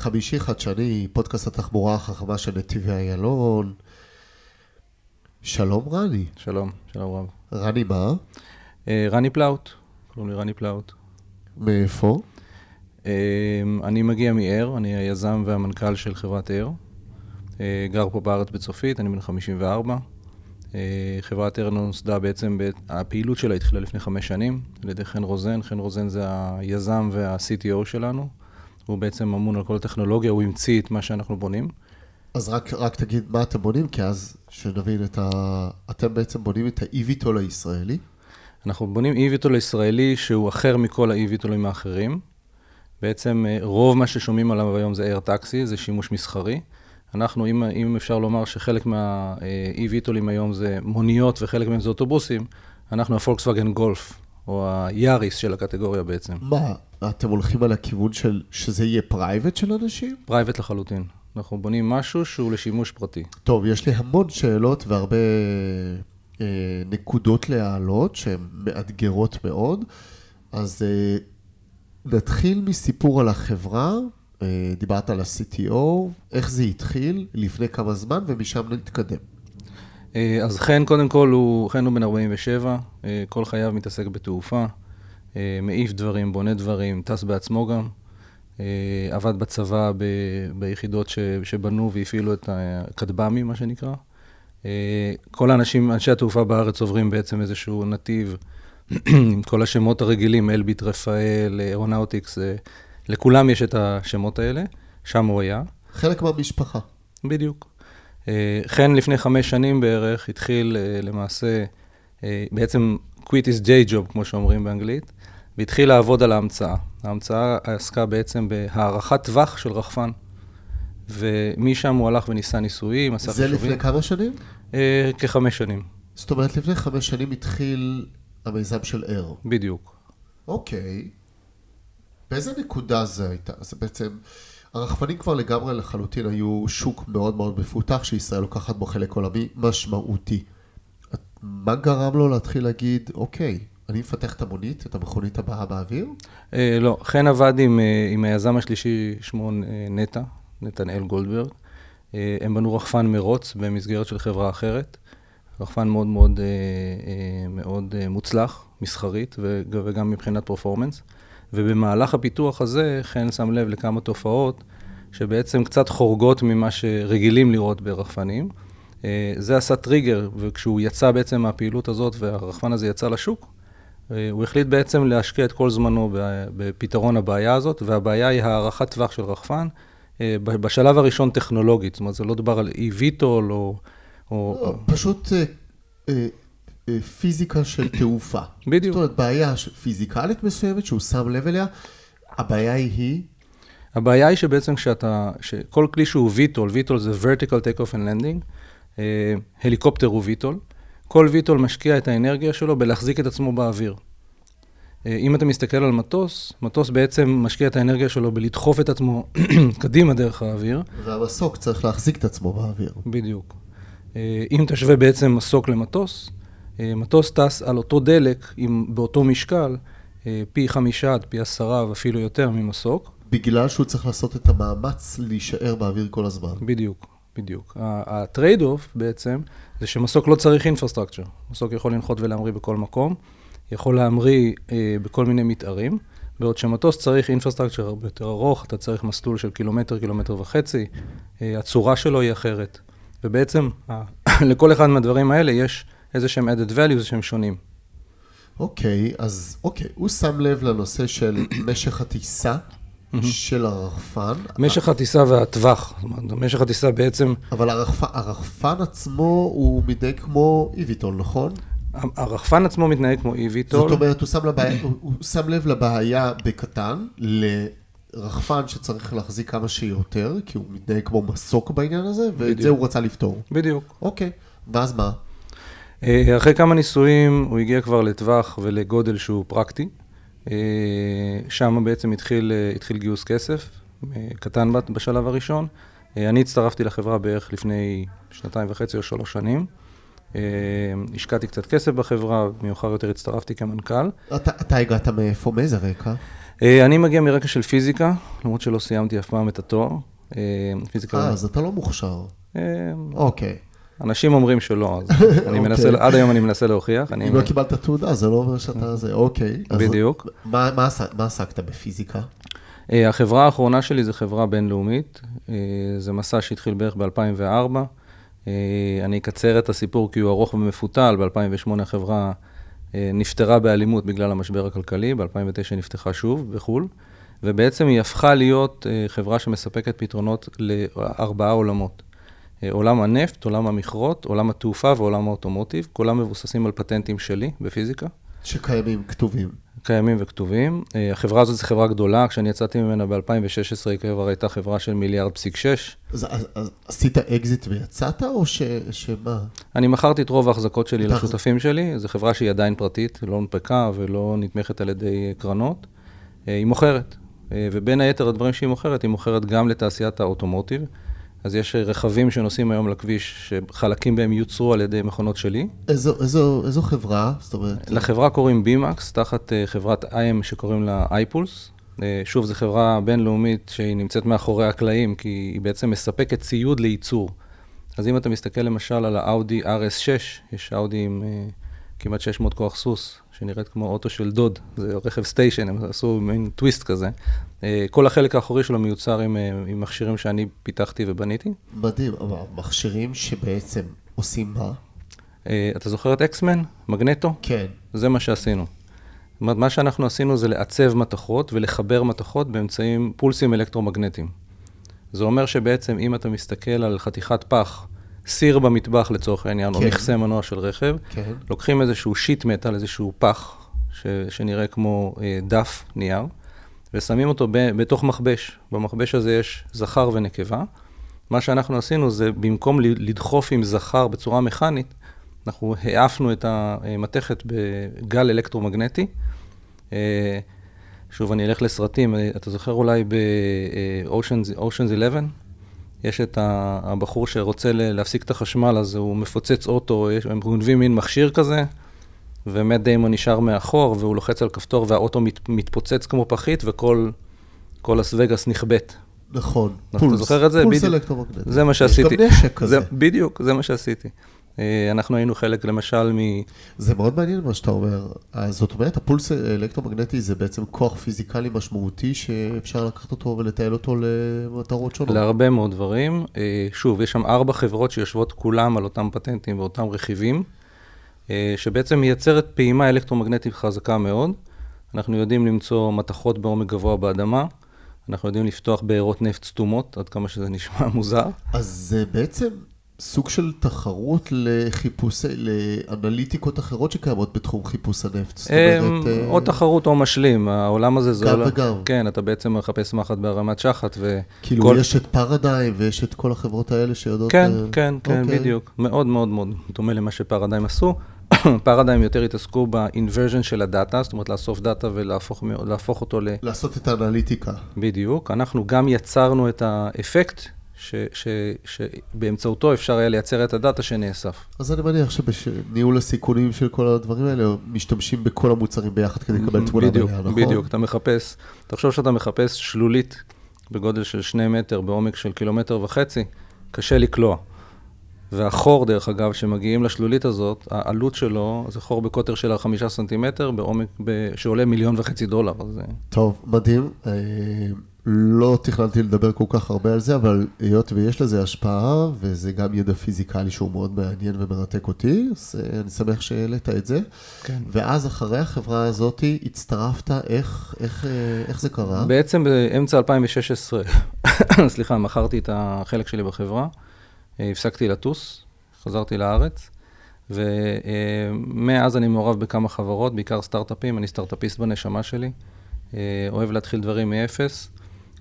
חמישי חדשני, פודקאסט התחבורה החכמה של נתיבי איילון. שלום רני. שלום, שלום רב. רני מה? אה, רני פלאוט, קוראים לי רני פלאוט. מאיפה? אה, אני מגיע מאר, אני היזם והמנכ"ל של חברת אר. אה, גר פה בארץ בצופית, אני בן 54. חברת אר נוסדה בעצם, הפעילות שלה התחילה לפני חמש שנים על ידי חן רוזן. חן רוזן זה היזם וה-CTO שלנו. הוא בעצם אמון על כל הטכנולוגיה, הוא המציא את מה שאנחנו בונים. אז רק, רק תגיד מה אתם בונים, כי אז שנבין את ה... אתם בעצם בונים את ה-eVTOL הישראלי? אנחנו בונים eVTOL הישראלי שהוא אחר מכל ה-eVTOLים האחרים. בעצם אה, רוב מה ששומעים עליו היום זה AirTaxi, זה שימוש מסחרי. אנחנו, אם, אם אפשר לומר שחלק מה-eVTOLים היום זה מוניות וחלק מהם זה אוטובוסים, אנחנו הפולקסווגן גולף, או היאריס של הקטגוריה בעצם. מה, אתם הולכים על הכיוון של שזה יהיה private של אנשים? private לחלוטין. אנחנו בונים משהו שהוא לשימוש פרטי. טוב, יש לי המון שאלות והרבה אה, נקודות להעלות שהן מאתגרות מאוד. אז אה, נתחיל מסיפור על החברה. אה, דיברת על ה-CTO, איך זה התחיל, לפני כמה זמן, ומשם נתקדם. אה, אז חן, קודם כל, הוא, חן הוא בן 47, אה, כל חייו מתעסק בתעופה, אה, מעיף דברים, בונה דברים, טס בעצמו גם. עבד בצבא ב, ביחידות ש, שבנו והפעילו את הכטב"מים, מה שנקרא. כל האנשים, אנשי התעופה בארץ עוברים בעצם איזשהו נתיב עם כל השמות הרגילים, אלביט, רפאל, אירונאוטיקס, לכולם יש את השמות האלה, שם הוא היה. חלק מהמשפחה. בדיוק. אה, חן לפני חמש שנים בערך התחיל אה, למעשה, אה, בעצם quit his day job, כמו שאומרים באנגלית, והתחיל לעבוד על ההמצאה. ההמצאה עסקה בעצם בהערכת טווח של רחפן. ומשם הוא הלך וניסה ניסויים, עשה חישובים. זה לפני כמה שנים? כחמש שנים. זאת אומרת, לפני חמש שנים התחיל המיזם של אר. בדיוק. אוקיי. באיזה נקודה זה הייתה? זה בעצם... הרחפנים כבר לגמרי לחלוטין היו שוק מאוד מאוד מפותח, שישראל לוקחת בו חלק עולמי משמעותי. מה גרם לו להתחיל להגיד, אוקיי, אני מפתח את המונית, את המכונית הבאה באוויר? אה, לא, חן עבד עם, אה, עם היזם השלישי, שמו אה, נטע, נתנאל גולדברג. אה, הם בנו רחפן מרוץ במסגרת של חברה אחרת. רחפן מאוד מאוד, אה, מאוד מוצלח, מסחרית, וגם מבחינת פרפורמנס. ובמהלך הפיתוח הזה, חן שם לב לכמה תופעות שבעצם קצת חורגות ממה שרגילים לראות ברחפנים. אה, זה עשה טריגר, וכשהוא יצא בעצם מהפעילות הזאת והרחפן הזה יצא לשוק, אה, הוא החליט בעצם להשקיע את כל זמנו בפתרון הבעיה הזאת, והבעיה היא הארכת טווח של רחפן, אה, בשלב הראשון טכנולוגית, זאת אומרת, זה לא דובר על e-VTOL או... או... לא, פשוט פיזיקה של תעופה. בדיוק. זאת אומרת, בעיה פיזיקלית מסוימת שהוא שם לב אליה, הבעיה היא... הבעיה היא שבעצם כשאתה, שכל כלי שהוא ויטול, ויטול זה vertical take off and landing, אה, הליקופטר הוא ויטול, כל ויטול משקיע את האנרגיה שלו בלהחזיק את עצמו באוויר. אה, אם אתה מסתכל על מטוס, מטוס בעצם משקיע את האנרגיה שלו בלדחוף את עצמו קדימה דרך האוויר. והמסוק צריך להחזיק את עצמו באוויר. בדיוק. אם תשווה בעצם מסוק למטוס, אה, מטוס טס על אותו דלק, עם, באותו משקל, אה, פי חמישה עד פי עשרה ואפילו יותר ממסוק. בגלל שהוא צריך לעשות את המאמץ להישאר באוויר כל הזמן. בדיוק, בדיוק. ה trade-off בעצם, זה שמסוק לא צריך infrastructure. מסוק יכול לנחות ולהמריא בכל מקום, יכול להמריא אה, בכל מיני מתארים, בעוד שמטוס צריך infrastructure הרבה יותר ארוך, אתה צריך מסלול של קילומטר, קילומטר וחצי, אה, הצורה שלו היא אחרת. ובעצם, לכל אחד מהדברים האלה יש... איזה שהם added values שהם שונים. אוקיי, okay, אז אוקיי, okay, הוא שם לב לנושא של משך הטיסה של הרחפן. משך הטיסה והטווח, זאת אומרת, משך הטיסה בעצם... אבל הרחפ... הרחפן עצמו הוא מתנהג כמו איביטול, נכון? הרחפן עצמו מתנהג כמו איביטול. זאת אומרת, הוא שם, לבעיה, הוא, שם לב לבעיה בקטן, לרחפן שצריך להחזיק כמה שיותר, כי הוא מתנהג כמו מסוק בעניין הזה, ואת זה הוא רצה לפתור. בדיוק. אוקיי, ואז מה? אה, אחרי כמה ניסויים הוא הגיע כבר לטווח ולגודל שהוא פרקטי. אה, שם בעצם התחיל, אה, התחיל גיוס כסף, קטן בשלב הראשון. אני הצטרפתי לחברה בערך לפני שנתיים וחצי או שלוש שנים. השקעתי קצת כסף בחברה, מאוחר יותר הצטרפתי כמנכ"ל. אתה, אתה הגעת מאיפה? מאיזה רקע? אני מגיע מרקע של פיזיקה, למרות שלא סיימתי אף פעם את התואר. פיזיקה... אה, אז אתה לא מוכשר. אוקיי. אנשים אומרים שלא, אז אני מנסה, אוקיי. עד היום אני מנסה להוכיח. אם לא קיבלת תעודה, זה לא אומר שאתה זה, אוקיי. בדיוק. מה- עסקת בפיזיקה? אה, החברה האחרונה שלי זה חברה בינלאומית, אה, זה מסע שהתחיל בערך ב-2004. אני אקצר את הסיפור כי הוא ארוך ומפותל, ב-2008 החברה אה, נפטרה באלימות בגלל המשבר הכלכלי, ב-2009 נפתחה שוב בחו"ל, ובעצם היא הפכה להיות אה, חברה שמספקת פתרונות לארבעה עולמות. אה, עולם הנפט, עולם המכרות, עולם התעופה ועולם ה automotive, כולם מבוססים על פטנטים שלי בפיזיקה. שקיימים, כתובים. קיימים וכתובים. אה, החברה הזאת זו חברה גדולה, כשאני יצאתי ממנה ב-2016 היא כבר הייתה חברה של מיליארד פסיק שש. אז, אז, אז עשית אקזיט ויצאת, או ש, שמה? אני מכרתי את רוב ההחזקות שלי אתה- לשותפים שלי, זו חברה שהיא עדיין פרטית, לא הונפקה ולא נתמכת על ידי קרנות. אה, היא מוכרת, ובין היתר הדברים שהיא מוכרת, היא מוכרת גם לתעשיית האוטומוטיב. אז יש רכבים שנוסעים היום לכביש, שחלקים בהם יוצרו על ידי מכונות שלי. איזו, איזו, איזו חברה? זאת אומרת, לחברה קוראים בימקס, תחת אה, חברת IM שקוראים לה אייפולס. אה, שוב, זו חברה בינלאומית שהיא נמצאת מאחורי הקלעים, כי היא בעצם מספקת ציוד לייצור. אז אם אתה מסתכל למשל על האאודי RS6, יש אאודי עם אה, כמעט 600 כוח סוס, שנראית כמו אוטו של דוד, זה רכב סטיישן, הם עשו מין טוויסט כזה. אה, כל החלק האחורי שלו מיוצר עם, אה, עם מכשירים שאני פיתחתי ובניתי. מדהים, אבל מכשירים שבעצם עושים מה? אה, אתה זוכר את אקסמן? מגנטו? כן. זה מה שעשינו. זאת אומרת, מה שאנחנו עשינו זה לעצב מתכות ולחבר מתכות באמצעים פולסים אלקטרומגנטיים. זה אומר שבעצם אם אתה מסתכל על חתיכת פח, סיר במטבח לצורך העניין, או כן. מכסה מנוע של רכב, כן. לוקחים איזשהו שיט מטאל, איזשהו פח, ש, שנראה כמו אה, דף נייר, ושמים אותו ב, בתוך מכבש. במכבש הזה יש זכר ונקבה. מה שאנחנו עשינו זה, במקום לדחוף עם זכר בצורה מכנית, אנחנו העפנו את המתכת בגל אלקטרומגנטי. אה, שוב, אני אלך לסרטים, אה, אתה זוכר אולי ב-Ocean's 11? יש את הבחור שרוצה להפסיק את החשמל, אז הוא מפוצץ אוטו, הם גונבים מין מכשיר כזה, ומט דיימון נשאר מאחור, והוא לוחץ על כפתור, והאוטו מת, מתפוצץ כמו פחית, וכל כל לס וגאס נכבט. נכון. אתה זוכר את זה? פולס בדיוק. אלקטרומגנטי. זה מה שעשיתי. יש גם נשק כזה. זה, בדיוק, זה מה שעשיתי. אה, אנחנו היינו חלק, למשל, מ... זה מאוד מעניין מה שאתה אומר. אז זאת אומרת, הפולס האלקטרומגנטי זה בעצם כוח פיזיקלי משמעותי שאפשר לקחת אותו ולתעל אותו למטרות שונות. להרבה מאוד דברים. אה, שוב, יש שם ארבע חברות שיושבות כולם על אותם פטנטים ואותם רכיבים, אה, שבעצם מייצרת פעימה אלקטרומגנטית חזקה מאוד. אנחנו יודעים למצוא מתכות בעומק גבוה באדמה, אנחנו יודעים לפתוח בארות נפט סתומות, עד כמה שזה נשמע מוזר. אז זה בעצם סוג של תחרות לחיפושי, לאנליטיקות אחרות שקיימות בתחום חיפוש הנפט. זאת אומרת... אה, אה, או תחרות או משלים, העולם הזה זה... גם וגם. כן, אתה בעצם מחפש מחט בהרמת שחת, ו... כאילו, יש את פרדיים ויש את כל החברות האלה שיודעות... כן, אה, כן, כן, אוקיי. בדיוק. מאוד מאוד מאוד דומה למה שפרדיים עשו. פרדיים יותר התעסקו באינברז'ן של הדאטה, זאת אומרת לאסוף דאטה ולהפוך אותו ל... לעשות את האנליטיקה. בדיוק. אנחנו גם יצרנו את האפקט שבאמצעותו אפשר היה לייצר את הדאטה שנאסף. אז אני מניח שבניהול הסיכונים של כל הדברים האלה, משתמשים בכל המוצרים ביחד כדי לקבל תמונה מלאה, נכון? בדיוק. אתה מחפש, תחשוב שאתה מחפש שלולית בגודל של שני מטר, בעומק של קילומטר וחצי, קשה לקלוע. והחור, דרך אגב, שמגיעים לשלולית הזאת, העלות שלו זה חור בקוטר של חמישה סנטימטר, בעומק, ב... שעולה מיליון וחצי דולר. אז זה- טוב, מדהים. אה, לא תכננתי לדבר כל כך הרבה על זה, אבל היות ויש לזה השפעה, וזה גם ידע פיזיקלי שהוא מאוד מעניין ומרתק אותי, אז אה, אני שמח שהעלית את זה. כן. ואז אחרי החברה הזאת הצטרפת, איך, איך, אה, איך זה קרה? בעצם באמצע 2016, סליחה, מכרתי את החלק שלי בחברה, אה, הפסקתי לטוס, חזרתי לארץ, ומאז אני מעורב בכמה חברות, בעיקר סטארט-אפים, אני סטארט-אפיסט בנשמה שלי, אה, אוהב להתחיל דברים מאפס,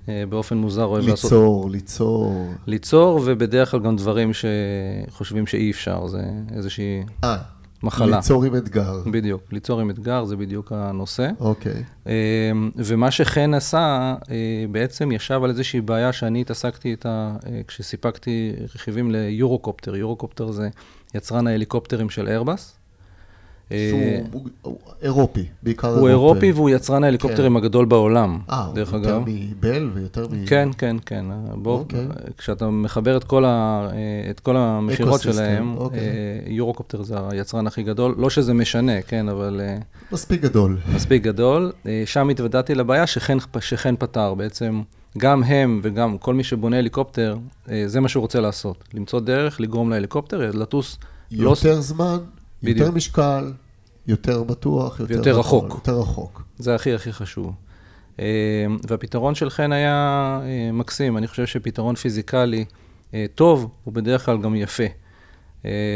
אה, באופן מוזר אוהב לעשות... ליצור, ליצור. ליצור, ובדרך כלל גם דברים שחושבים שאי אפשר, זה איזושהי אה, מחלה. ליצור עם אתגר. בדיוק, ליצור עם אתגר, זה בדיוק הנושא. אוקיי. אה, ומה שחן עשה, אה, בעצם ישב על איזושהי בעיה שאני התעסקתי איתה אה, כשסיפקתי רכיבים ליורוקופטר. יורוקופטר זה יצרן ההליקופטרים של איירבס. שהוא הוא אירופי, בעיקר הוא אירופי והוא יצרן ההליקופטרים כן. הגדול בעולם, אה, דרך יותר אגב. מבל ויותר מ... כן, כן, כן. בוא, אוקיי. כשאתה מחבר את כל, ה, את כל המכירות שלהם, אוקיי. אה, יורוקופטר זה היצרן הכי גדול. לא שזה משנה, כן, אבל אה, מספיק גדול. מספיק גדול. אה, שם התוודעתי לבעיה שחן, פתר. בעצם גם הם וגם כל מי שבונה הליקופטר, אה, זה מה שהוא רוצה לעשות. למצוא דרך לגרום להליקופטר לטוס לא... יותר זמן, יותר בדיוק. משקל, יותר בטוח, יותר... ויותר הכל, רחוק. יותר רחוק. זה הכי הכי חשוב. אה, והפתרון של חן היה אה, מקסים. אני חושב שפתרון פיזיקלי אה, טוב, הוא בדרך כלל גם יפה.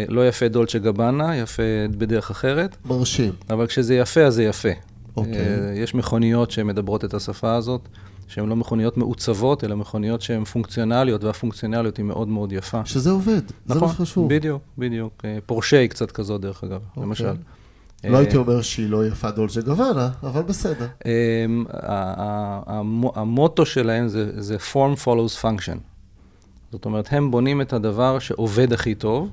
לא יפה דולצ'ה גבאנה, יפה בדרך אחרת, מרשים. אבל כשזה יפה, אז זה יפה. אוקיי. יש מכוניות שמדברות את השפה הזאת, שהן לא מכוניות מעוצבות, אלא מכוניות שהן פונקציונליות, והפונקציונליות היא מאוד מאוד יפה. שזה עובד, זה נכון, מה שחשוב. בדיוק, בדיוק. אה, פורשה היא קצת כזאת, דרך אגב, אוקיי. למשל. לא אה, הייתי אומר שהיא לא יפה דולצ'ה גוואנה, אבל בסדר. ה- ה- המו- המוטו שלהם זה, זה form follows function. זאת אומרת, הם בונים את הדבר שעובד הכי טוב.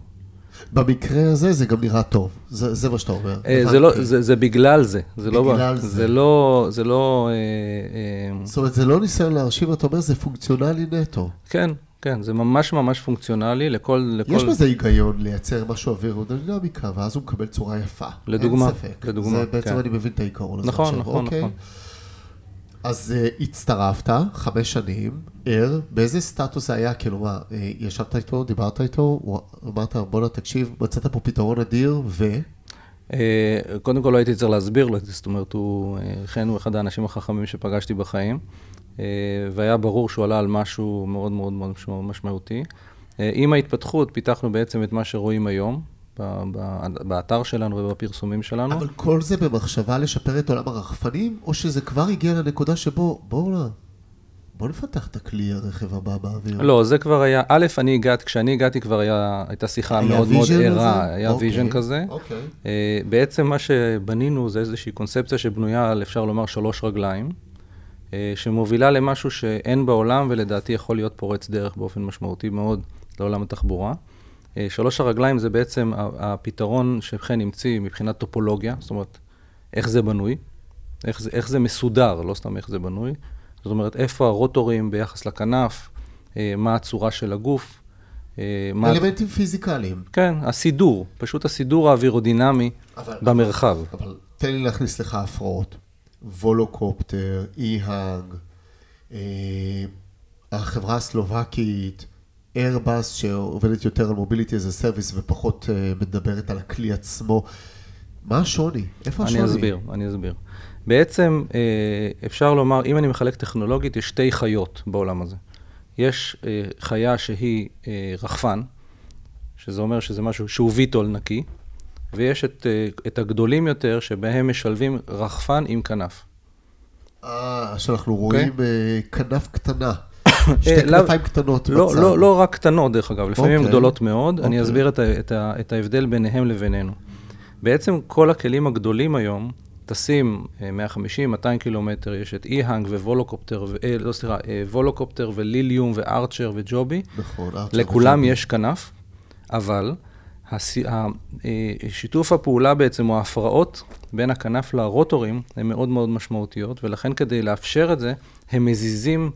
במקרה הזה זה גם נראה טוב, זה, זה מה שאתה אומר. אה, זה, לא. זה, זה בגלל זה. זה לא, בגלל זה. זה לא, זה לא, אה, אה, זאת אומרת, זה לא ניסיון להרשים, אתה אומר, זה פונקציונלי נטו. כן, כן, זה ממש ממש פונקציונלי לכל, לכל, יש בזה היגיון לייצר משהו אווירודינמיקה, ואז הוא מקבל צורה יפה. לדוגמה, אין ספק. לדוגמה, זה בעצם כן. אני מבין את העיקרון הזה נכון, עכשיו. נכון, אוקיי. נכון. אז uh, הצטרפת, חמש שנים, ער, באיזה סטטוס זה היה? כאילו מה, uh, ישבת איתו, דיברת איתו, אמרת, בואנה תקשיב, מצאת פה פתרון אדיר, ו... אה, קודם כל לא הייתי צריך להסביר לו זאת אומרת, הוא, חן הוא אחד האנשים החכמים שפגשתי בחיים, אה, והיה ברור שהוא עלה על משהו מאוד מאוד מאוד משמע- משמעותי. אה, עם ההתפתחות פיתחנו בעצם את מה שרואים היום, באתר שלנו ובפרסומים שלנו. אבל כל זה במחשבה לשפר את עולם הרחפנים, או שזה כבר הגיע לנקודה שבו, בואו נא, בואו נפתח את הכלי הרכב הבא באוויר. לא, זה כבר היה, א', אני הגעתי, כשאני הגעתי כבר היה, הייתה שיחה היה מאוד מאוד ערה? היה אוקיי, vision כזה. אוקיי. אה, בעצם מה שבנינו זה איזושהי קונספציה שבנויה על, אפשר לומר, שלוש רגליים, אה, שמובילה למשהו שאין בעולם ולדעתי יכול להיות פורץ דרך באופן משמעותי מאוד לעולם התחבורה. אה, שלוש הרגליים זה בעצם הפתרון שחן המציא מבחינת טופולוגיה, זאת אומרת, איך זה בנוי, איך זה, איך זה מסודר, לא סתם איך זה בנוי. זאת אומרת, איפה הרוטורים ביחס לכנף, אה, מה הצורה של הגוף, אה, מה... אלמנטים פיזיקליים. כן, הסידור, פשוט הסידור האווירודינמי אבל- במרחב. אבל תן לי להכניס לך הפרעות. וולוקופטר, אי-האג, אה, החברה הסלובקית, איירבאס שעובדת יותר על מוביליטי איזה סרוויס ופחות אה, מדברת על הכלי עצמו. מה השוני? איפה השוני? אני אסביר, אני אסביר. בעצם אה, אפשר לומר, אם אני מחלק טכנולוגית, יש שתי חיות בעולם הזה. יש אה, חיה שהיא רחפן, שזה אומר שזה משהו שהוא ויטול נקי, ויש את, את הגדולים יותר, שבהם משלבים רחפן עם כנף. אה, שאנחנו רואים אה, כנף קטנה. אה, שתי לאו- כנפיים קטנות לא, בצד. לא, לא רק קטנות, דרך אגב, לפעמים הן אוקיי. גדולות מאוד. אני אוקיי. אסביר את, ההבדל ביניהם לבינינו. בעצם כל הכלים הגדולים היום, טסים אה, 150, 200 קילומטר, יש את אי-האנג ווולוקופטר, ו- אה, לא סליחה, אה, וולוקופטר וליליום וארצ'ר וג'ובי. נכון. ארצ'ר לכולם וג'ובי. יש כנף, אבל הס... אה, שיתוף הפעולה בעצם, או ההפרעות בין הכנף לרוטורים, הן מאוד מאוד משמעותיות, ולכן כדי לאפשר את זה, הם מזיזים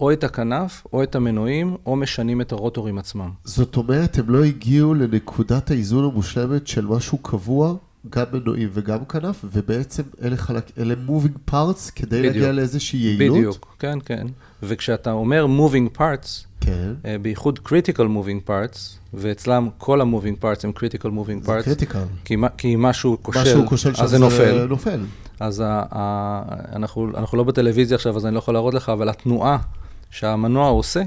או את הכנף, או את המנועים, או משנים את הרוטורים עצמם. זאת אומרת, הם לא הגיעו לנקודת האיזון המושלמת של משהו קבוע, גם מנועים וגם כנף, ובעצם אלה, חלק, אלה moving parts כדי בדיוק. להגיע לאיזושהי יעילות. בדיוק, כן, כן. וכשאתה אומר moving parts, כן, אה, בייחוד critical moving parts, ואצלם כל ה-moving parts הם critical moving זה parts, critical. כי, כי משהו כושל, משהו כושל אז זה נופל. נופל. אז ה, ה, אנחנו, אנחנו לא בטלוויזיה עכשיו, אז אני לא יכול להראות לך, אבל התנועה שהמנוע עושה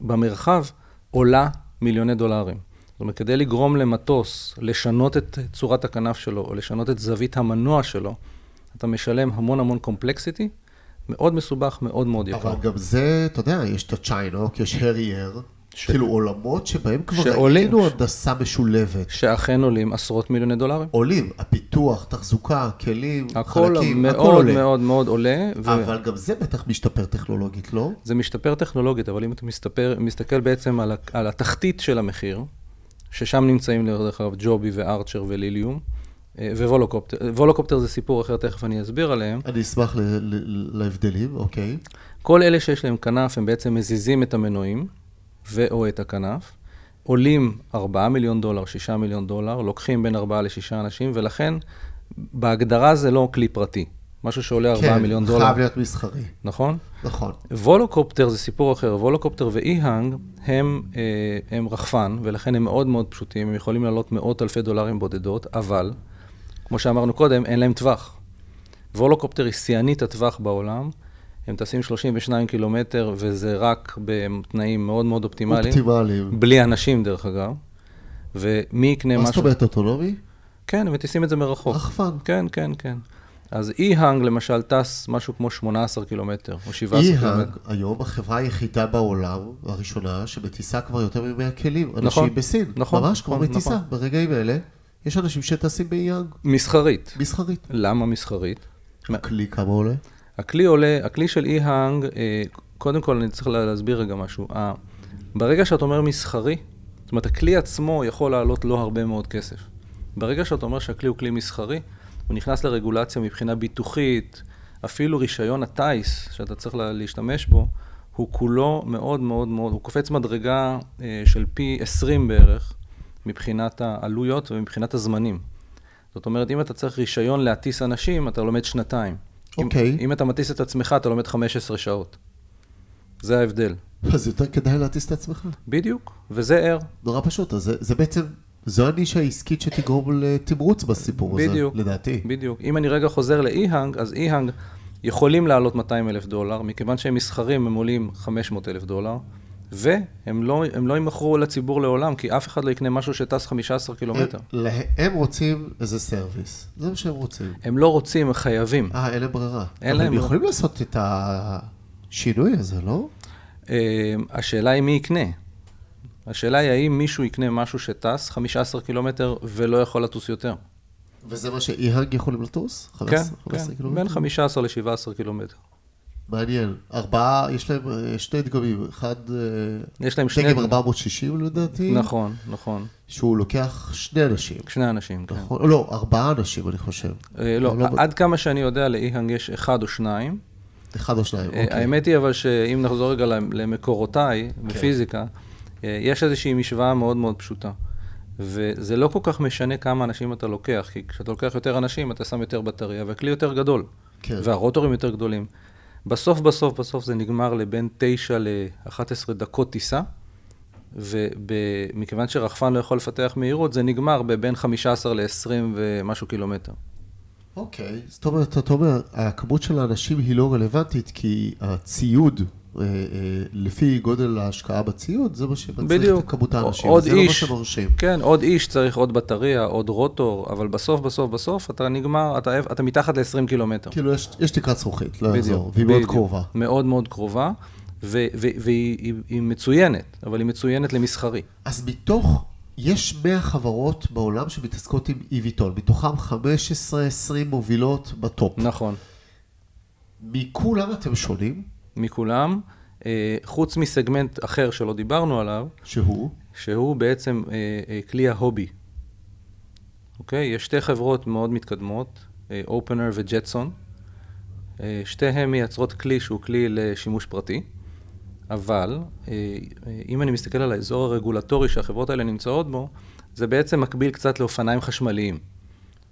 במרחב עולה מיליוני דולרים. זאת אומרת, כדי לגרום למטוס לשנות את צורת הכנף שלו, או לשנות את זווית המנוע שלו, אתה משלם המון המון קומפלקסיטי, מאוד מסובך, מאוד מאוד יקר. אבל גם זה, אתה יודע, יש את הצ'יינוק, יש הרייר, ש- כאילו עולמות שבהם כבר שעולים. ראינו הנדסה משולבת. שאכן עולים עשרות מיליוני דולרים. עולים, הפיתוח, תחזוקה, כלים, הכל חלקים, הכל מאוד עולה. מאוד מאוד עולה. ו... אבל גם זה בטח משתפר טכנולוגית, לא? זה משתפר טכנולוגית, אבל אם אתה מסתפר, מסתכל בעצם על, ה- על התחתית של המחיר, ששם נמצאים דרך אגב ג'ובי וארצ'ר וליליום, אה, ווולוקופטר. וולוקופטר זה סיפור אחר, תכף אני אסביר עליהם. אני אשמח ל- להבדלים, אוקיי. כל אלה שיש להם כנף, הם בעצם מזיזים את המנועים ו/או את הכנף, עולים 4 מיליון דולר, 6 מיליון דולר, לוקחים בין 4 ל-6 אנשים, ולכן בהגדרה זה לא כלי פרטי. משהו שעולה 4 כן, מיליון דולר, חייב להיות מסחרי. נכון? נכון. וולוקופטר זה סיפור אחר, וולוקופטר ואי-האנג הם, אה, הם רחפן, ולכן הם מאוד מאוד פשוטים, הם יכולים לעלות מאות אלפי דולרים בודדות, אבל, כמו שאמרנו קודם, אין להם טווח. וולוקופטר היא שיאנית הטווח בעולם, הם טסים 32 קילומטר, וזה רק בתנאים מאוד מאוד אופטימליים, אופטימליים. בלי אנשים דרך אגב, ומי יקנה מה משהו... זאת אומרת אוטונומי? כן, הם מטיסים את זה מרחוק. רחפן. כן, כן, כן. אז אי-האנג למשל טס משהו כמו 18 קילומטר, או 17 אי-האג קילומטר. היום החברה היחידה בעולם, הראשונה, שמטיסה כבר יותר מ-100 כלים. נכון, אנשים בסין. נכון, ממש כבר נכון, מטיסה. נכון. ברגעים אלה, יש אנשים שטסים באי-האג. מסחרית. מסחרית. למה מסחרית? הכלי כמה עולה? הכלי עולה, הכלי של אי-האנג, אה, קודם כל אני צריך לה- להסביר רגע משהו. אה, ברגע שאת אומר מסחרי, זאת אומרת, הכלי עצמו יכול לעלות לא הרבה מאוד כסף. ברגע שאת אומר שהכלי הוא כלי מסחרי, הוא נכנס לרגולציה מבחינה ביטוחית, אפילו רישיון הטיס שאתה צריך לה- להשתמש בו, הוא כולו מאוד מאוד מאוד, הוא קופץ מדרגה אה, של פי 20 בערך, מבחינת העלויות ומבחינת הזמנים. זאת אומרת, אם אתה צריך רישיון להטיס אנשים, אתה לומד שנתיים. אם- אוקיי. אם אתה מטיס את עצמך, אתה לומד 15 שעות. זה ההבדל. אז יותר כדאי להטיס את עצמך. בדיוק, וזה ער. נורא פשוט, אז זה, זה בעצם, זו הנישה העסקית שתגרום לתמרוץ בסיפור הזה, בדיוק. לדעתי. בדיק. אם אני רגע חוזר ל EHang, אז EHang יכולים לעלות 200 אלף דולר, מכיוון שהם מסחרים, הם עולים 500 אלף דולר, והם לא, לא יימכרו לציבור לעולם, כי אף אחד לא יקנה משהו שטס 15 קילומטר. הם, הם רוצים איזה service, זה מה שהם רוצים. הם לא רוצים, הם חייבים. אה, אין להם ברירה. אין להם הם. יכולים לעשות את השינוי הזה, לא? אה, השאלה היא מי יקנה. השאלה היא האם מישהו יקנה משהו שטס 15 קילומטר ולא יכול לטוס יותר. וזה מה שאי-האג יכולים לטוס? כן, 15 כן, 15 קילומטר? בין 15 ל-17 קילומטר. מעניין. ארבעה, יש להם אה, שני דגמים. אחד, אה, יש להם שני... דגם 460 לדעתי. נכון, נכון. שהוא לוקח שני אנשים. שני אנשים, כן. נכון? לא, ארבעה אנשים, אני חושב. אה, לא, לא- עד כמה שאני יודע, לאיהאנג יש אחד או שניים. אחד או שניים, אה, אוקיי. האמת היא אבל שאם נחזור רגע למ- למקורותיי בפיזיקה, יש איזושהי משוואה מאוד מאוד פשוטה. וזה לא כל כך משנה כמה אנשים אתה לוקח, כי כשאתה לוקח יותר אנשים, אתה שם יותר בטריה, והכלי יותר גדול. כן. והרוטורים יותר גדולים. בסוף, בסוף, בסוף זה נגמר לבין 9 ל-11 דקות טיסה, ומכיוון שרחפן לא יכול לפתח מהירות, זה נגמר בבין 15 ל-20 ומשהו קילומטר. אוקיי, זאת אומרת, אתה אומר, הכמות של האנשים היא לא רלוונטית, כי הציוד, לפי גודל ההשקעה בציוד, זה מה שמצריך. את כמות האנשים. עוד זה לא מה איש. שמרשים. כן, עוד איש צריך עוד בטריה, עוד רוטור, אבל בסוף, בסוף, בסוף, אתה נגמר, אתה, אתה מתחת ל-20 קילומטר. כאילו, יש, יש תקרת זכוכית, לא יעזור, והיא מאוד. קרובה. מאוד מאוד קרובה, ו- ו- והיא היא- היא מצוינת, אבל היא מצוינת למסחרי. אז מתוך, יש 100 חברות בעולם שמתעסקות עם EVTOL, מתוכם 15-20 מובילות בטופ. נכון. מכולם אתם שונים, מכולם, אה, חוץ מסגמנט אחר שלא דיברנו עליו, שהוא, שהוא בעצם אה, אה, כלי ההובי. אוקיי? יש שתי חברות מאוד מתקדמות, אופנר וג'טסון. שתיהן מייצרות כלי שהוא כלי לשימוש פרטי, אבל אם אני מסתכל על האזור הרגולטורי שהחברות האלה נמצאות בו, זה בעצם מקביל קצת לאופניים חשמליים.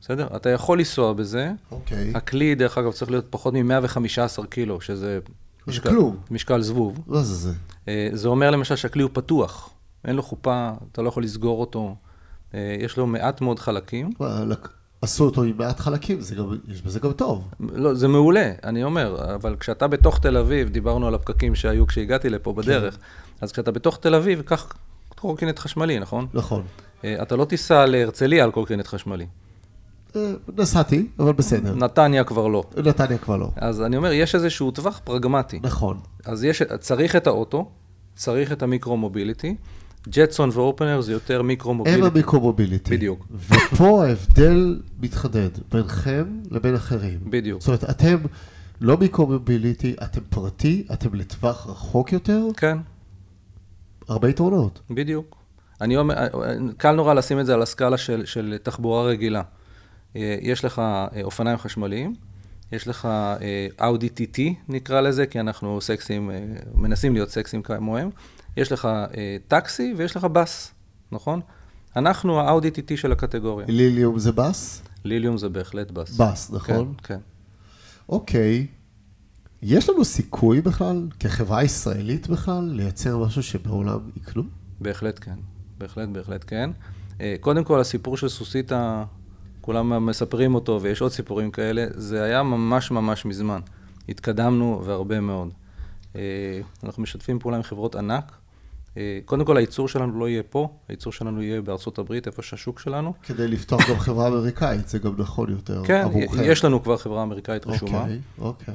בסדר? אתה יכול לנסוע בזה. אוקיי, הכלי, דרך אגב, צריך להיות פחות מ-115 קילו, שזה זה כלום. משקל זבוב. מה זה זה? אה, זה אומר למשל שהכלי הוא פתוח, אין לו חופה, אתה לא יכול לסגור אותו, אה, יש לו מעט מאוד חלקים. עשו אותו עם מעט חלקים, זה גם, יש בזה גם טוב. לא, זה מעולה, אני אומר, אבל כשאתה בתוך תל אביב, דיברנו על הפקקים שהיו כשהגעתי לפה בדרך, אז כשאתה בתוך תל אביב, קח קורקינט חשמלי, נכון? נכון. אה, אתה לא תיסע להרצליה על קורקינט חשמלי. אה, נסעתי, אבל בסדר. נתניה כבר לא. נתניה כבר לא. אז אני אומר, יש איזשהו טווח פרגמטי. נכון. אז יש, צריך את האוטו, צריך את המיקרו-מוביליטי. ג'טסון ואופנר זה יותר הם מיקרו-מוביליטי. המיקרו-מוביליטי. בדיוק. ופה ההבדל מתחדד בינכם לבין אחרים. בדיוק. זאת אומרת, אתם לא מיקרו-מוביליטי, אתם פרטי, אתם לטווח רחוק יותר, כן, הרבה יתרונות. בדיוק. אני אומר, קל נורא לשים את זה על הסקאלה של, של תחבורה רגילה. אה, יש לך אה, אופניים חשמליים, יש לך אאודי TT נקרא לזה, כי אנחנו סקסים, מנסים להיות סקסים כמוהם, יש לך טקסי ויש לך בס, נכון? אנחנו האאודי TT של הקטגוריה. ליליום זה בס? ליליום זה בהחלט בס. בס, נכון? כן, כן. אוקיי. יש לנו סיכוי בכלל, כחברה ישראלית בכלל, לייצר משהו שבעולם יקנו? בהחלט כן, בהחלט, בהחלט כן. אה, קודם כל, הסיפור של סוסיתא, כולם מספרים אותו, ויש עוד סיפורים כאלה, זה היה ממש ממש מזמן. התקדמנו והרבה מאוד. אה, אנחנו משתפים פעולה עם חברות ענק. אה, קודם כל, הייצור שלנו לא יהיה פה, הייצור שלנו יהיה בארצות הברית, איפה שהשוק שלנו. כדי לפתוח גם חברה אמריקאית, זה גם נכון יותר כן, עבורכם. כן, יש לנו כבר חברה אמריקאית רשומה. אוקיי, אוקיי.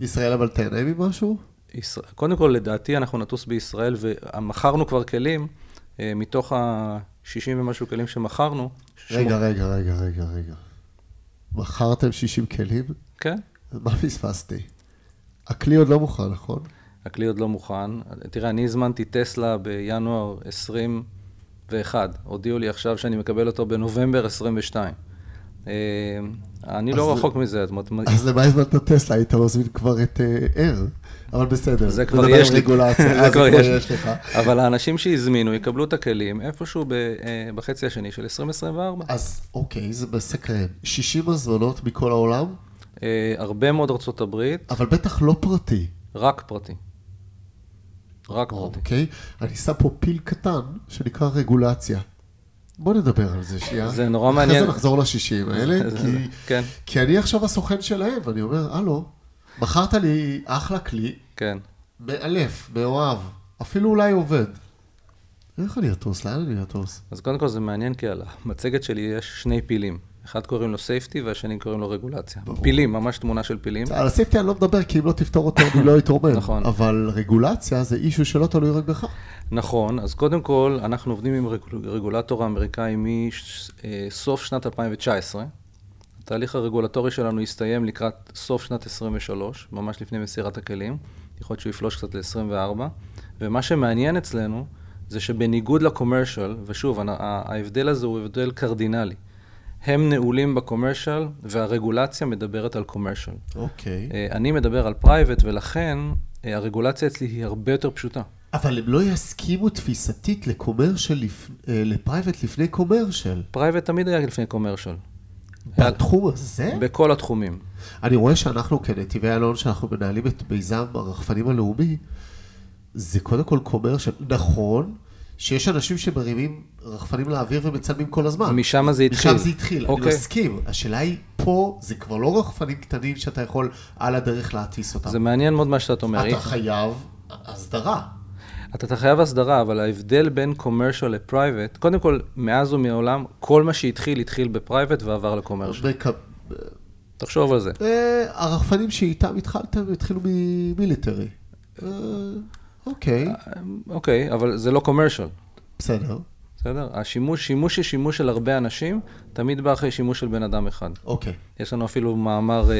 ישראל אבל תהנה ממשהו? ישראל, קודם כל, לדעתי, אנחנו נטוס בישראל, ומכרנו כבר כלים מתוך ה... 60 ומשהו כלים שמכרנו. רגע. רגע, רגע, רגע, רגע. מכרתם 60 כלים? כן. מה פספסתי? הכלי עוד לא מוכן, נכון? הכלי עוד לא מוכן. תראה, אני הזמנתי טסלה בינואר 21. הודיעו לי עכשיו שאני מקבל אותו בנובמבר 22. אה, אני לא רחוק מזה. אז למה הזמנת טסלה? היית מזמין כבר את אר. אה, אבל בסדר. זה כבר יש לי. זה כבר יש לך. אבל האנשים שהזמינו יקבלו את הכלים איפשהו אה, בחצי השני של 2024. אז אוקיי, זה מסקרן. 60 הזמנות מכל העולם? הרבה מאוד ארצות הברית. אבל בטח לא פרטי. רק פרטי. רק פרטי. אוקיי, אני שם פה פיל קטן שנקרא רגולציה. בוא נדבר על זה שנייה. זה נורא מעניין. אחרי זה נחזור ל-60 האלה, כי, כן. כי אני עכשיו הסוכן שלהם, ואני אומר, הלו, מכרת לי אחלה כלי, כן. מאלף, מאוהב, אפילו אולי עובד. איך אני אטוס? לאן אני אטוס? אז קודם כל זה מעניין, כי על המצגת שלי יש שני פילים. אחד קוראים לו safety והשני קוראים לו רגולציה. ברור. פילים, ממש תמונה של פילים. על ה safety אני לא מדבר, כי אם לא תפתור אותו אני לא אתרומם. נכון. אבל רגולציה זה issue שלא תלוי רק בך. נכון, אז קודם כל, אנחנו עובדים עם רגולטור האמריקאי מסוף שנת 2019. התהליך הרגולטורי שלנו יסתיים לקראת סוף שנת 23, ממש לפני מסירת הכלים. יכול להיות שהוא יפלוש קצת ל-24. ומה שמעניין אצלנו, זה שבניגוד ל commercial, ושוב, ההבדל הזה הוא הבדל קרדינלי. הם נעולים ב commercial, והרגולציה מדברת על commercial. אוקיי. Okay. אה, אני מדבר על private, ולכן אה, הרגולציה אצלי היא הרבה יותר פשוטה. אבל הם לא יסכימו תפיסתית ל commercial, לפ... אה, ל private לפני commercial. private תמיד היה לפני commercial. בתחום הזה? בכל התחומים. אני רואה שאנחנו כנתיבי אלון, שאנחנו מנהלים את מיזם הרחפנים הלאומי, זה קודם כל קומרשל. נכון, שיש אנשים שמרימים רחפנים לאוויר ומצלמים כל הזמן. משם זה התחיל. משם זה התחיל, okay. אני אוקיי. מסכים. השאלה היא, פה זה כבר לא רחפנים קטנים שאתה יכול על הדרך להטיס אותם. זה מעניין מאוד מה שאתה אומר. אתה חייב הסדרה. אתה חייב הסדרה, אבל ההבדל בין commercial לפרייבט, קודם כל, מאז ומעולם, כל מה שהתחיל, התחיל בפרייבט ועבר לקומרשל. תחשוב על זה. אה, הרחפנים שאיתם התחלתם, התחילו ממיליטרי. אה, אוקיי. אה, אוקיי, אבל זה לא קומרשל. בסדר. בסדר? השימוש, שימוש היא שימוש של הרבה אנשים, תמיד בא אחרי שימוש של בן אדם אחד. אוקיי. יש לנו אפילו מאמר,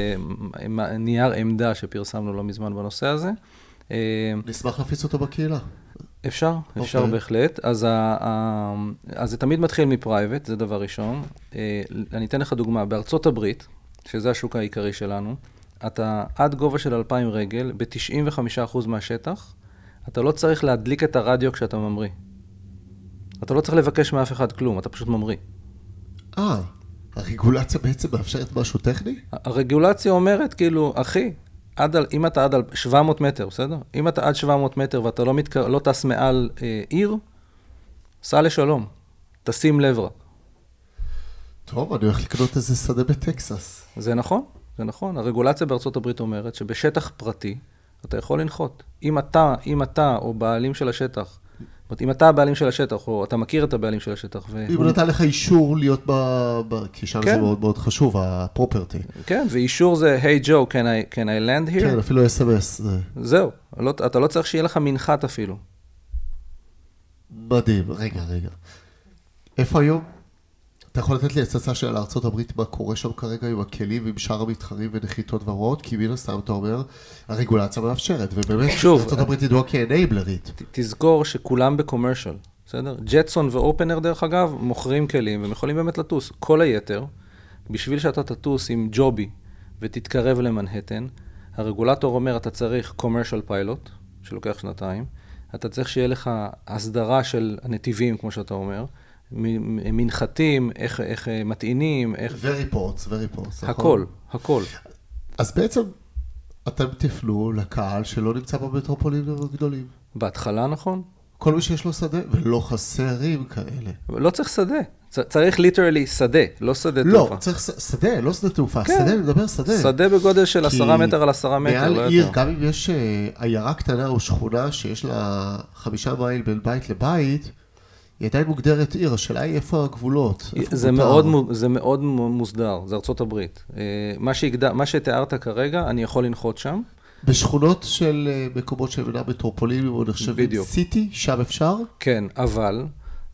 נייר עמדה שפרסמנו לא מזמן בנושא הזה. נשמח להפיץ אותו בקהילה. אפשר, אפשר okay. אוקיי. בהחלט. אז, ה, ה, אז זה תמיד מתחיל מפרייבט, זה דבר ראשון. אה, אני אתן לך דוגמה, בארצות הברית, שזה השוק העיקרי שלנו, אתה עד גובה של 2,000 רגל, ב-95% מהשטח, אתה לא צריך להדליק את הרדיו כשאתה ממריא. אתה לא צריך לבקש מאף אחד כלום, אתה פשוט ממריא. אה, הרגולציה בעצם מאפשרת משהו טכני? הרגולציה אומרת, כאילו, אחי, עד, אם אתה עד 700 מטר, בסדר? אם אתה עד 700 מטר ואתה לא, מתק... לא טס מעל אה, עיר, סע לשלום. תשים לב רק. טוב, אני הולך לקנות איזה שדה בטקסס. זה נכון, זה נכון. הרגולציה בארצות הברית אומרת שבשטח פרטי אתה יכול לנחות. אם אתה, אם אתה או בעלים של השטח אומרת, אם אתה הבעלים של השטח, או אתה מכיר את הבעלים של השטח, ו... אם הוא נתן לך אישור להיות ב... ב... כי שם כן. זה מאוד מאוד חשוב, הפרופרטי. כן, ואישור זה, היי ג'ו, can I, can I land here? כן, אפילו אס.אם.אס. זה... זהו, לא, אתה לא צריך שיהיה לך מנחת אפילו. מדהים, רגע, רגע. איפה היום? אתה יכול לתת לי הצצה של ארה"ב, מה קורה שם כרגע עם הכלים ועם שאר המתחרים ונחיתות והוראות? כי מן הסתם אתה אומר, הרגולציה מאפשרת, ובאמת, ארה"ב ידועה כאנבלרית. תזכור שכולם בקומרשל, בסדר? ג'טסון ואופנר, דרך אגב, מוכרים כלים והם יכולים באמת לטוס. כל היתר, בשביל שאתה תטוס עם ג'ובי ותתקרב למנהטן, הרגולטור אומר, אתה צריך commercial pilot, שלוקח שנתיים, אתה צריך שיהיה לך הסדרה של הנתיבים, כמו שאתה אומר, מנחתים, איך, איך מטעינים, איך... וריפורטס, וריפורטס, נכון? הכל, הכל. אז בעצם אתם תפנו לקהל שלא נמצא במטרופולינים הגדולים. בהתחלה נכון. כל מי שיש לו שדה, ולא חסרים כאלה. לא צריך שדה. צריך literally שדה, לא שדה לא, תעופה. לא, צריך שדה, לא שדה תעופה. כן. שדה, אני מדבר שדה. שדה בגודל של עשרה מטר על עשרה מטר, לא יותר. מעל עיר, גם אם יש אה, עיירה קטנה או שכונה שיש לה חמישה מייל בין בית לבית, היא עדיין מוגדרת עיר, השאלה היא איפה הגבולות. איפה זה, מאוד, זה מאוד מוסדר, זה ארצות הברית. אה, מה, שהגד... מה שתיארת כרגע, אני יכול לנחות שם. בשכונות של אה, מקומות שהם אינם מטרופולינים או נחשבים city, שם אפשר? כן, אבל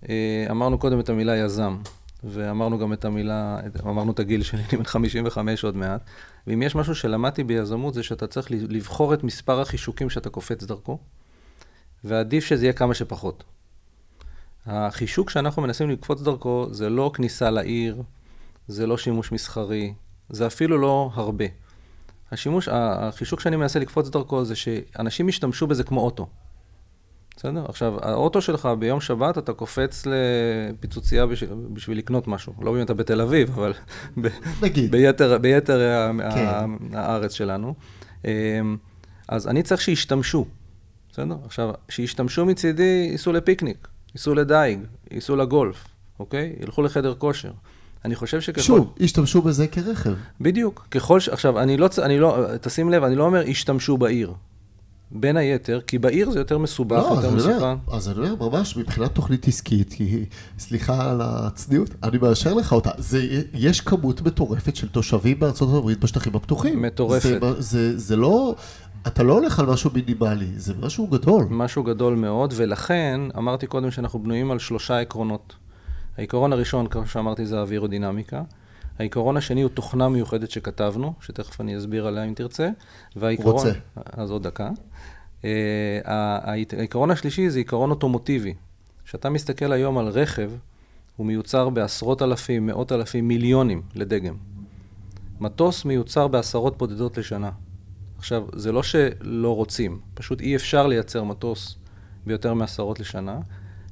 אה, אמרנו קודם את המילה יזם, ואמרנו גם את המילה, אמרנו את הגיל שלי, אני בן 55 עוד מעט, ואם יש משהו שלמדתי ביזמות זה שאתה צריך לבחור את מספר החישוקים שאתה קופץ דרכו, ועדיף שזה יהיה כמה שפחות. החישוק שאנחנו מנסים לקפוץ דרכו זה לא כניסה לעיר, זה לא שימוש מסחרי, זה אפילו לא הרבה. השימוש, החישוק שאני מנסה לקפוץ דרכו זה שאנשים ישתמשו בזה כמו אוטו. בסדר? עכשיו, האוטו שלך ביום שבת, אתה קופץ לפיצוצייה בשביל, בשביל לקנות משהו. לא אם אתה בתל אביב, אבל ב, ביתר, ביתר כן. הארץ שלנו. אמ, אז אני צריך שישתמשו, בסדר? עכשיו, שישתמשו מצידי, ייסעו לפיקניק, ייסעו לדייג, ייסעו לגולף, אוקיי? ילכו לחדר כושר. אני חושב שככל... שוב, השתמשו בזה כרכב. בדיוק. ככל ש... עכשיו, אני לא, אני לא, תשים לב, אני לא אומר השתמשו בעיר. בין היתר, כי בעיר זה יותר מסובך, לא, יותר מסוכן. אז אני אומר, ממש מבחינת תוכנית עסקית, כי סליחה על הצניעות, אני מאשר לך אותה. זה, יש כמות מטורפת של תושבים בארצות הברית בשטחים הפתוחים. מטורפת. זה, זה, זה לא... אתה לא הולך על משהו מינימלי, זה משהו גדול. משהו גדול מאוד, ולכן אמרתי קודם שאנחנו בנויים על שלושה עקרונות. העיקרון הראשון, כמו שאמרתי, זה האווירודינמיקה. העיקרון השני הוא תוכנה מיוחדת שכתבנו, שתכף אני אסביר עליה אם תרצה. והעיקרון... רוצה. אז עוד דקה. Uh, העיקרון השלישי זה עיקרון אוטומוטיבי. כשאתה מסתכל היום על רכב, הוא מיוצר בעשרות אלפים, מאות אלפים, מיליונים לדגם. מטוס מיוצר בעשרות בודדות לשנה. עכשיו, זה לא שלא רוצים, פשוט אי אפשר לייצר מטוס ביותר מעשרות לשנה,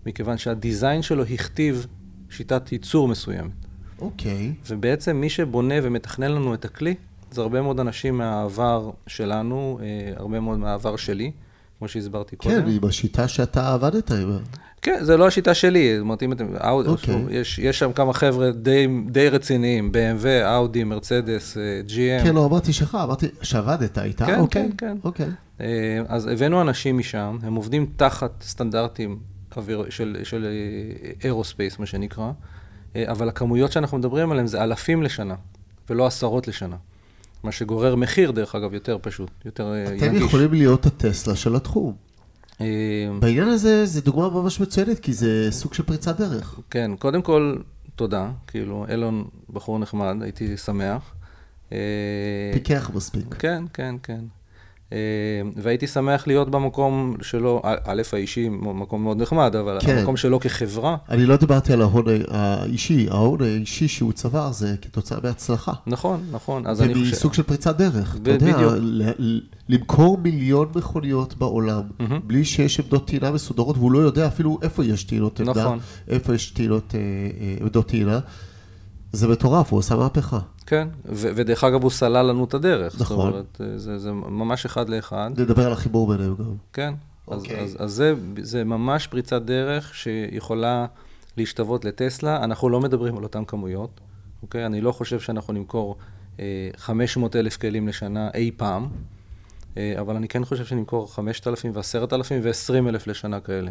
מכיוון שהדיזיין שלו הכתיב שיטת ייצור מסוימת. אוקיי. Okay. ובעצם מי שבונה ומתכנן לנו את הכלי, זה הרבה מאוד אנשים מהעבר שלנו, אה, הרבה מאוד מהעבר שלי, כמו שהסברתי כן, קודם. כן, עם השיטה שאתה עבדת עם. כן, זה לא השיטה שלי, זאת אומרת, אם אתם, אאודי, אוקיי. יש, יש שם כמה חבר'ה די, די רציניים, BMW, אאודי, מרצדס, GM. כן, לא אמרתי שלך, אמרתי שעבדת איתה, כן, אוקיי. כן, כן. אוקיי. אה, אז הבאנו אנשים משם, הם עובדים תחת סטנדרטים אוויר, של, של אירוספייס, מה שנקרא, אה, אבל הכמויות שאנחנו מדברים עליהן זה אלפים לשנה, ולא עשרות לשנה. מה שגורר מחיר, דרך אגב, יותר פשוט, יותר אה, יגיש. אתם יכולים להיות הטסלה של התחום. אה, בעניין הזה, זו דוגמה ממש מצוינת, כי זה סוג של פריצת דרך. כן, קודם כל, תודה. כאילו, אילון בחור נחמד, הייתי שמח. פיקח מספיק. כן, כן, כן. אה, והייתי שמח להיות במקום שלו, א', האישי, מקום מאוד נחמד, אבל כן. המקום שלו כחברה. אני לא דיברתי על ההון האישי, ההון האישי שהוא צבר זה כתוצאה מהצלחה. נכון, נכון, אז אני חושב... ומסוג של פריצת דרך, אתה יודע, למכור מיליון מכוניות בעולם, בלי שיש עמדות טעינה מסודרות, והוא לא יודע אפילו איפה יש טעינות עמדה, נכון. איפה יש טעינות, אה, אה, עמדות טעינה. זה מטורף, הוא עושה מהפכה. כן, ו- ודרך אגב הוא סלל לנו את הדרך. נכון. זאת אומרת, זה, זה ממש אחד לאחד. נדבר על החיבור ביניהם גם. כן, אוקיי. אז, אז, אז זה, זה ממש פריצת דרך שיכולה להשתוות לטסלה. אנחנו לא מדברים על אותן כמויות, אוקיי? אני לא חושב שאנחנו נמכור אה, 500 אלף כלים לשנה אי פעם, אה, אבל אני כן חושב שנמכור 5,000 ו-10,000 ו-20 אלף לשנה כאלה.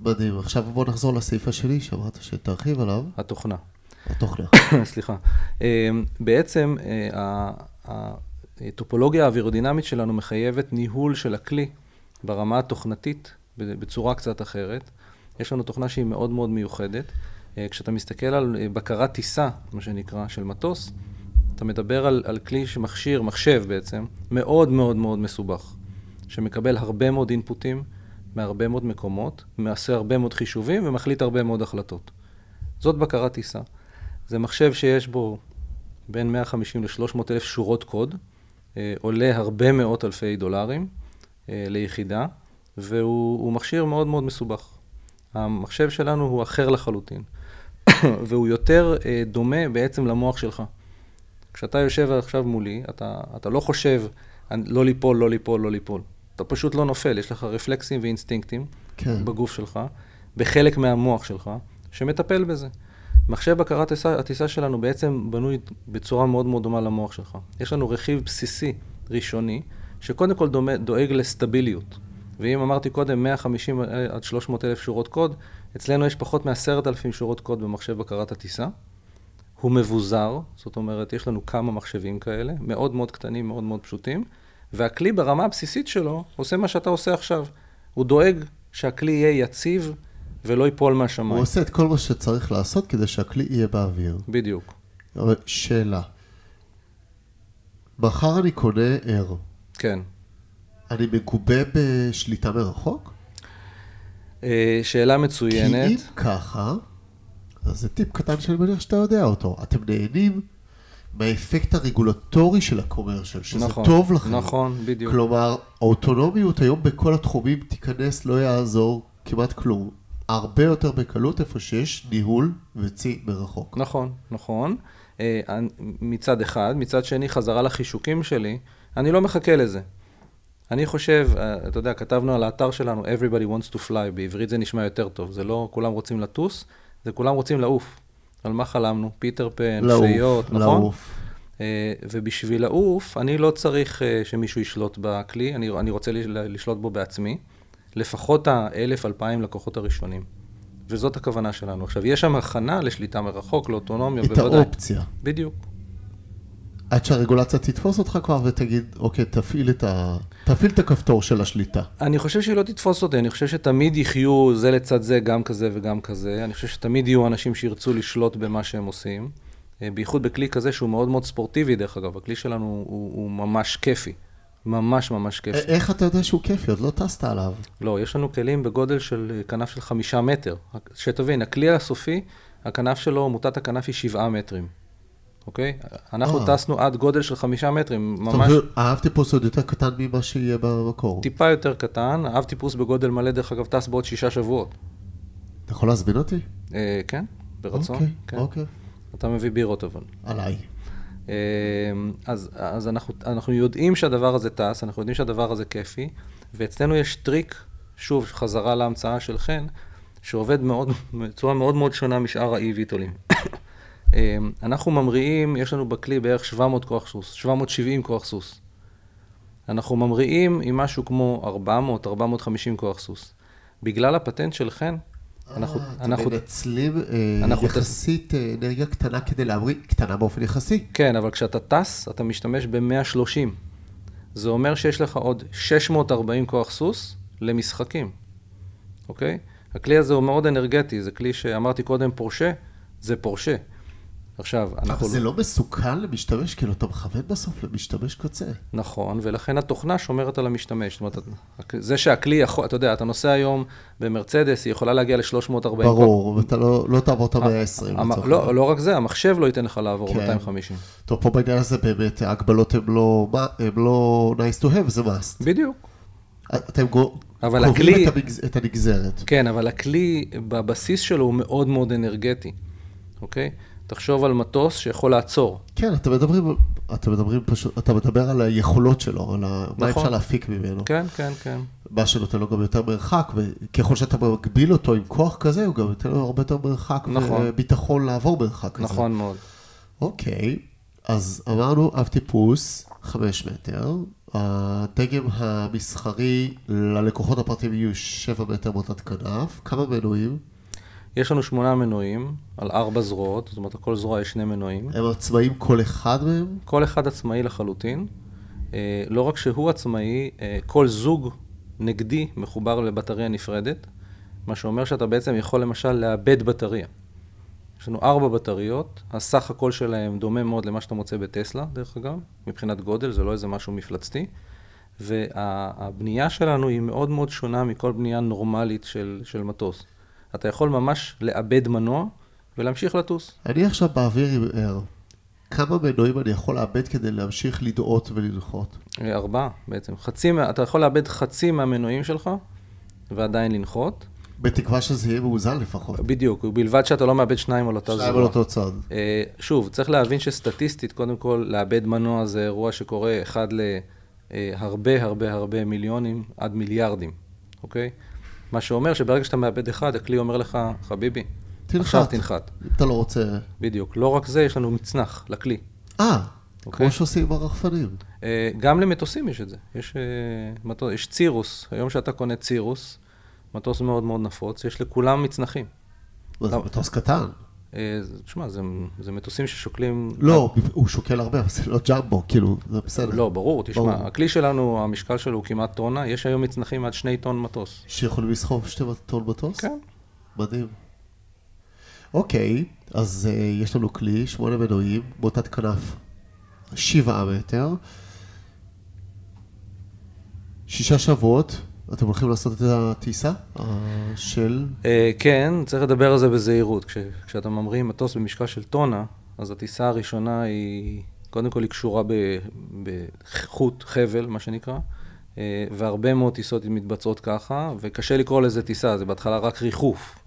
מדהים. עכשיו בוא נחזור לסעיף השני, שאמרת שתרחיב עליו. התוכנה. התוכנה. סליחה. אמ, בעצם אה, הטופולוגיה האווירודינמית שלנו מחייבת ניהול של הכלי ברמה התוכנתית בצורה קצת אחרת. יש לנו תוכנה שהיא מאוד מאוד מיוחדת. אה, כשאתה מסתכל על אה, בקרת טיסה, מה שנקרא, של מטוס, אתה מדבר על, על כלי שמכשיר, מחשב בעצם, מאוד מאוד מאוד מסובך, שמקבל הרבה מאוד אינפוטים מהרבה מאוד מקומות, מעשה הרבה מאוד חישובים ומחליט הרבה מאוד החלטות. זאת בקרת טיסה. זה מחשב שיש בו בין 150 ל-300 אלף שורות קוד, אה, עולה הרבה מאות אלפי דולרים אה, ליחידה, והוא מכשיר מאוד מאוד מסובך. המחשב שלנו הוא אחר לחלוטין, והוא יותר אה, דומה בעצם למוח שלך. כשאתה יושב עכשיו מולי, אתה, אתה לא חושב לא ליפול, לא ליפול, לא ליפול. אתה פשוט לא נופל, יש לך רפלקסים ואינסטינקטים כן. בגוף שלך, בחלק מהמוח שלך, שמטפל בזה. מחשב בקרת הטיסה שלנו בעצם בנוי בצורה מאוד מאוד דומה למוח שלך. יש לנו רכיב בסיסי, ראשוני, שקודם כל דומה, דואג לסטביליות. ואם אמרתי קודם 150 עד 300 אלף שורות קוד, אצלנו יש פחות מ-10,000 שורות קוד במחשב בקרת הטיסה. הוא מבוזר, זאת אומרת, יש לנו כמה מחשבים כאלה, מאוד מאוד קטנים, מאוד מאוד פשוטים, והכלי ברמה הבסיסית שלו עושה מה שאתה עושה עכשיו. הוא דואג שהכלי יהיה יציב ולא ייפול מהשמיים. הוא עושה את כל מה שצריך לעשות כדי שהכלי יהיה באוויר. בדיוק. אבל שאלה, מחר אני קונה ער. כן. אני מגובה בשליטה מרחוק? אה, שאלה מצוינת. כי אם ככה, אז זה טיפ קטן שאני מניח שאתה יודע אותו. אתם נהנים מהאפקט הרגולטורי של הקומרשל, שזה נכון, טוב לכם. נכון, בדיוק. כלומר, האוטונומיות היום בכל התחומים תיכנס, לא יעזור כמעט כלום. הרבה יותר בקלות איפה שיש ניהול וצי מרחוק. נכון, נכון. אה, מצד אחד. מצד שני, חזרה לחישוקים שלי, אני לא מחכה לזה. אני חושב, אה, אתה יודע, כתבנו על האתר שלנו, Everybody wants to fly, בעברית זה נשמע יותר טוב. זה לא כולם רוצים לטוס, זה כולם רוצים לעוף. על מה חלמנו? פיטר פן, פיות, נכון? לעוף. אה, ובשביל לעוף, אני לא צריך שמישהו ישלוט בכלי, אני, אני רוצה לשלוט בו בעצמי. לפחות האלף, אלפיים לקוחות הראשונים. וזאת הכוונה שלנו. עכשיו, יש שם הכנה לשליטה מרחוק, לאוטונומיה, את בוודאי. את האופציה. בדיוק. עד שהרגולציה תתפוס אותך כבר ותגיד, אוקיי, תפעיל את, ה... תפעיל את הכפתור של השליטה. אני חושב שהיא לא תתפוס אותי, אני חושב שתמיד יחיו זה לצד זה, גם כזה וגם כזה. אני חושב שתמיד יהיו אנשים שירצו לשלוט במה שהם עושים. אה, בייחוד בכלי כזה שהוא מאוד מאוד ספורטיבי, דרך אגב. הכלי שלנו הוא, הוא ממש כיפי. ממש ממש כיף. איך אתה יודע שהוא כיפי? עוד לא טסת עליו. לא, יש לנו כלים בגודל של אה, כנף של חמישה מטר. שתבין, הכלי הסופי, הכנף שלו, מוטת הכנף היא שבעה מטרים. אוקיי? אנחנו אה. טסנו עד גודל של חמישה מטרים, ממש... זאת אומרת, האב טיפוס עוד יותר קטן ממה שיהיה במקור. טיפה יותר קטן, האב טיפוס בגודל מלא, דרך אגב, טס בעוד שישה שבועות. אתה יכול להזמין אותי? אה, כן, ברצון. אוקיי, כן. אוקיי. אתה מביא בירות אבל. עליי. אמ, אז, אז אנחנו, אנחנו יודעים שהדבר הזה טס, אנחנו יודעים שהדבר הזה כיפי, ואצלנו יש טריק, שוב, חזרה להמצאה של חן, שעובד מאוד, בצורה מאוד מאוד שונה משאר ה eVTOLים. אמ, אנחנו ממריאים, יש לנו בכלי בערך 700 כוח סוס, 770 כוח סוס. אנחנו ממריאים עם משהו כמו 400-450 כוח סוס. בגלל הפטנט של חן, אנחנו... אה, אתם מנצלים אה, יחסית אה, אנרגיה קטנה כדי להמריא, קטנה באופן יחסי. כן, אבל כשאתה טס, אתה משתמש ב-130. זה אומר שיש לך עוד 640 כוח סוס למשחקים, אוקיי? הכלי הזה הוא מאוד אנרגטי, זה כלי שאמרתי קודם פורשה, זה פורשה. עכשיו, אנחנו... אבל זה לא מסוכן למשתמש, כאילו אתה מכוון בסוף למשתמש קצה. נכון, ולכן התוכנה שומרת על המשתמש. זאת אומרת, זה שהכלי יכול, אתה יודע, אתה נוסע היום במרצדס, היא יכולה להגיע ל-340. ברור, ואתה לא, לא תעבור את ה-120. לא, לא רק זה, המחשב לא ייתן לך לעבור כן. 250. טוב, פה בעניין הזה באמת, ההגבלות הן לא, לא nice to have, זה must. בדיוק. אתם קובעים הכלי... את הנגזרת. כן, אבל הכלי, בבסיס שלו הוא מאוד מאוד אנרגטי, אוקיי? תחשוב על מטוס שיכול לעצור. כן, אתה מדברים, אתה מדברים פשוט, אתה מדבר על היכולות שלו, על נכון. מה אפשר להפיק ממנו. כן, כן, כן. מה שנותן לו גם יותר מרחק, וככל שאתה מגביל אותו עם כוח כזה, הוא גם נותן לו הרבה יותר מרחק, נכון. וביטחון לעבור מרחק כזה. נכון מאוד. אוקיי, אז אמרנו אב טיפוס, חמש מטר, הדגם המסחרי ללקוחות הפרטיים יהיו שבע מטר מוטת כנף, כמה מנועים? יש לנו שמונה מנועים על ארבע זרועות, זאת אומרת, לכל זרוע יש שני מנועים. הם עצמאים כל אחד מהם? כל אחד עצמאי לחלוטין. אה, לא רק שהוא עצמאי, אה, כל זוג נגדי מחובר לבטריה נפרדת, מה שאומר שאתה בעצם יכול למשל לאבד בטריה. יש לנו ארבע בטריות, הסך הכל שלהם דומה מאוד למה שאתה מוצא בטסלה, דרך אגב, מבחינת גודל, זה לא איזה משהו מפלצתי. והבנייה שלנו היא מאוד מאוד שונה מכל בנייה נורמלית של, של מטוס. אתה יכול ממש לאבד מנוע ולהמשיך לטוס. אני עכשיו באוויר עם ער. כמה מנועים אני יכול לאבד כדי להמשיך לדאות ולנחות? אה, ארבעה בעצם. חצי, אתה יכול לאבד חצי מהמנועים שלך ועדיין לנחות. בתקווה שזה יהיה מאוזן לפחות. בדיוק, ובלבד שאתה לא מאבד שניים על אותה שניים זרוע. על אותו צד. אה, שוב, צריך להבין שסטטיסטית, קודם כל, לאבד מנוע זה אירוע שקורה אחד להרבה הרבה הרבה מיליונים עד מיליארדים, אוקיי? מה שאומר שברגע שאתה מאבד אחד, הכלי אומר לך, חביבי, תנחת. עכשיו תנחת. אתה לא רוצה... בדיוק. לא רק זה, יש לנו מצנח לכלי. אה, אוקיי. כמו שעושים עם הרחפנים. אה, גם למטוסים יש את זה. יש, אה, מטוס, יש צירוס, היום שאתה קונה צירוס, מטוס מאוד מאוד נפוץ, יש לכולם מצנחים. זה לא. מטוס קטן. אה, תשמע, זה, זה מטוסים ששוקלים... לא, הוא שוקל הרבה, אבל זה לא ג'מבו, כאילו, זה בסדר. לא, ברור, תשמע, ברור. הכלי שלנו, המשקל שלו הוא כמעט טונה, יש היום מצנחים עד שני טון מטוס. שיכולים לסחוב שתי טון מטוס? כן. מדהים. אוקיי, אז uh, יש לנו כלי, שמונה מנועים, מוטת כנף, שבעה מטר, שישה שבועות, אתם הולכים לעשות את הטיסה uh, של... אה, כן, צריך לדבר על זה בזהירות. כש, כשאתה ממריא מטוס במשקל של טונה, אז הטיסה הראשונה היא, קודם כל היא קשורה בחוט, חבל, מה שנקרא, אה, והרבה מאוד טיסות מתבצעות ככה, וקשה לקרוא לזה טיסה, זה בהתחלה רק ריחוף.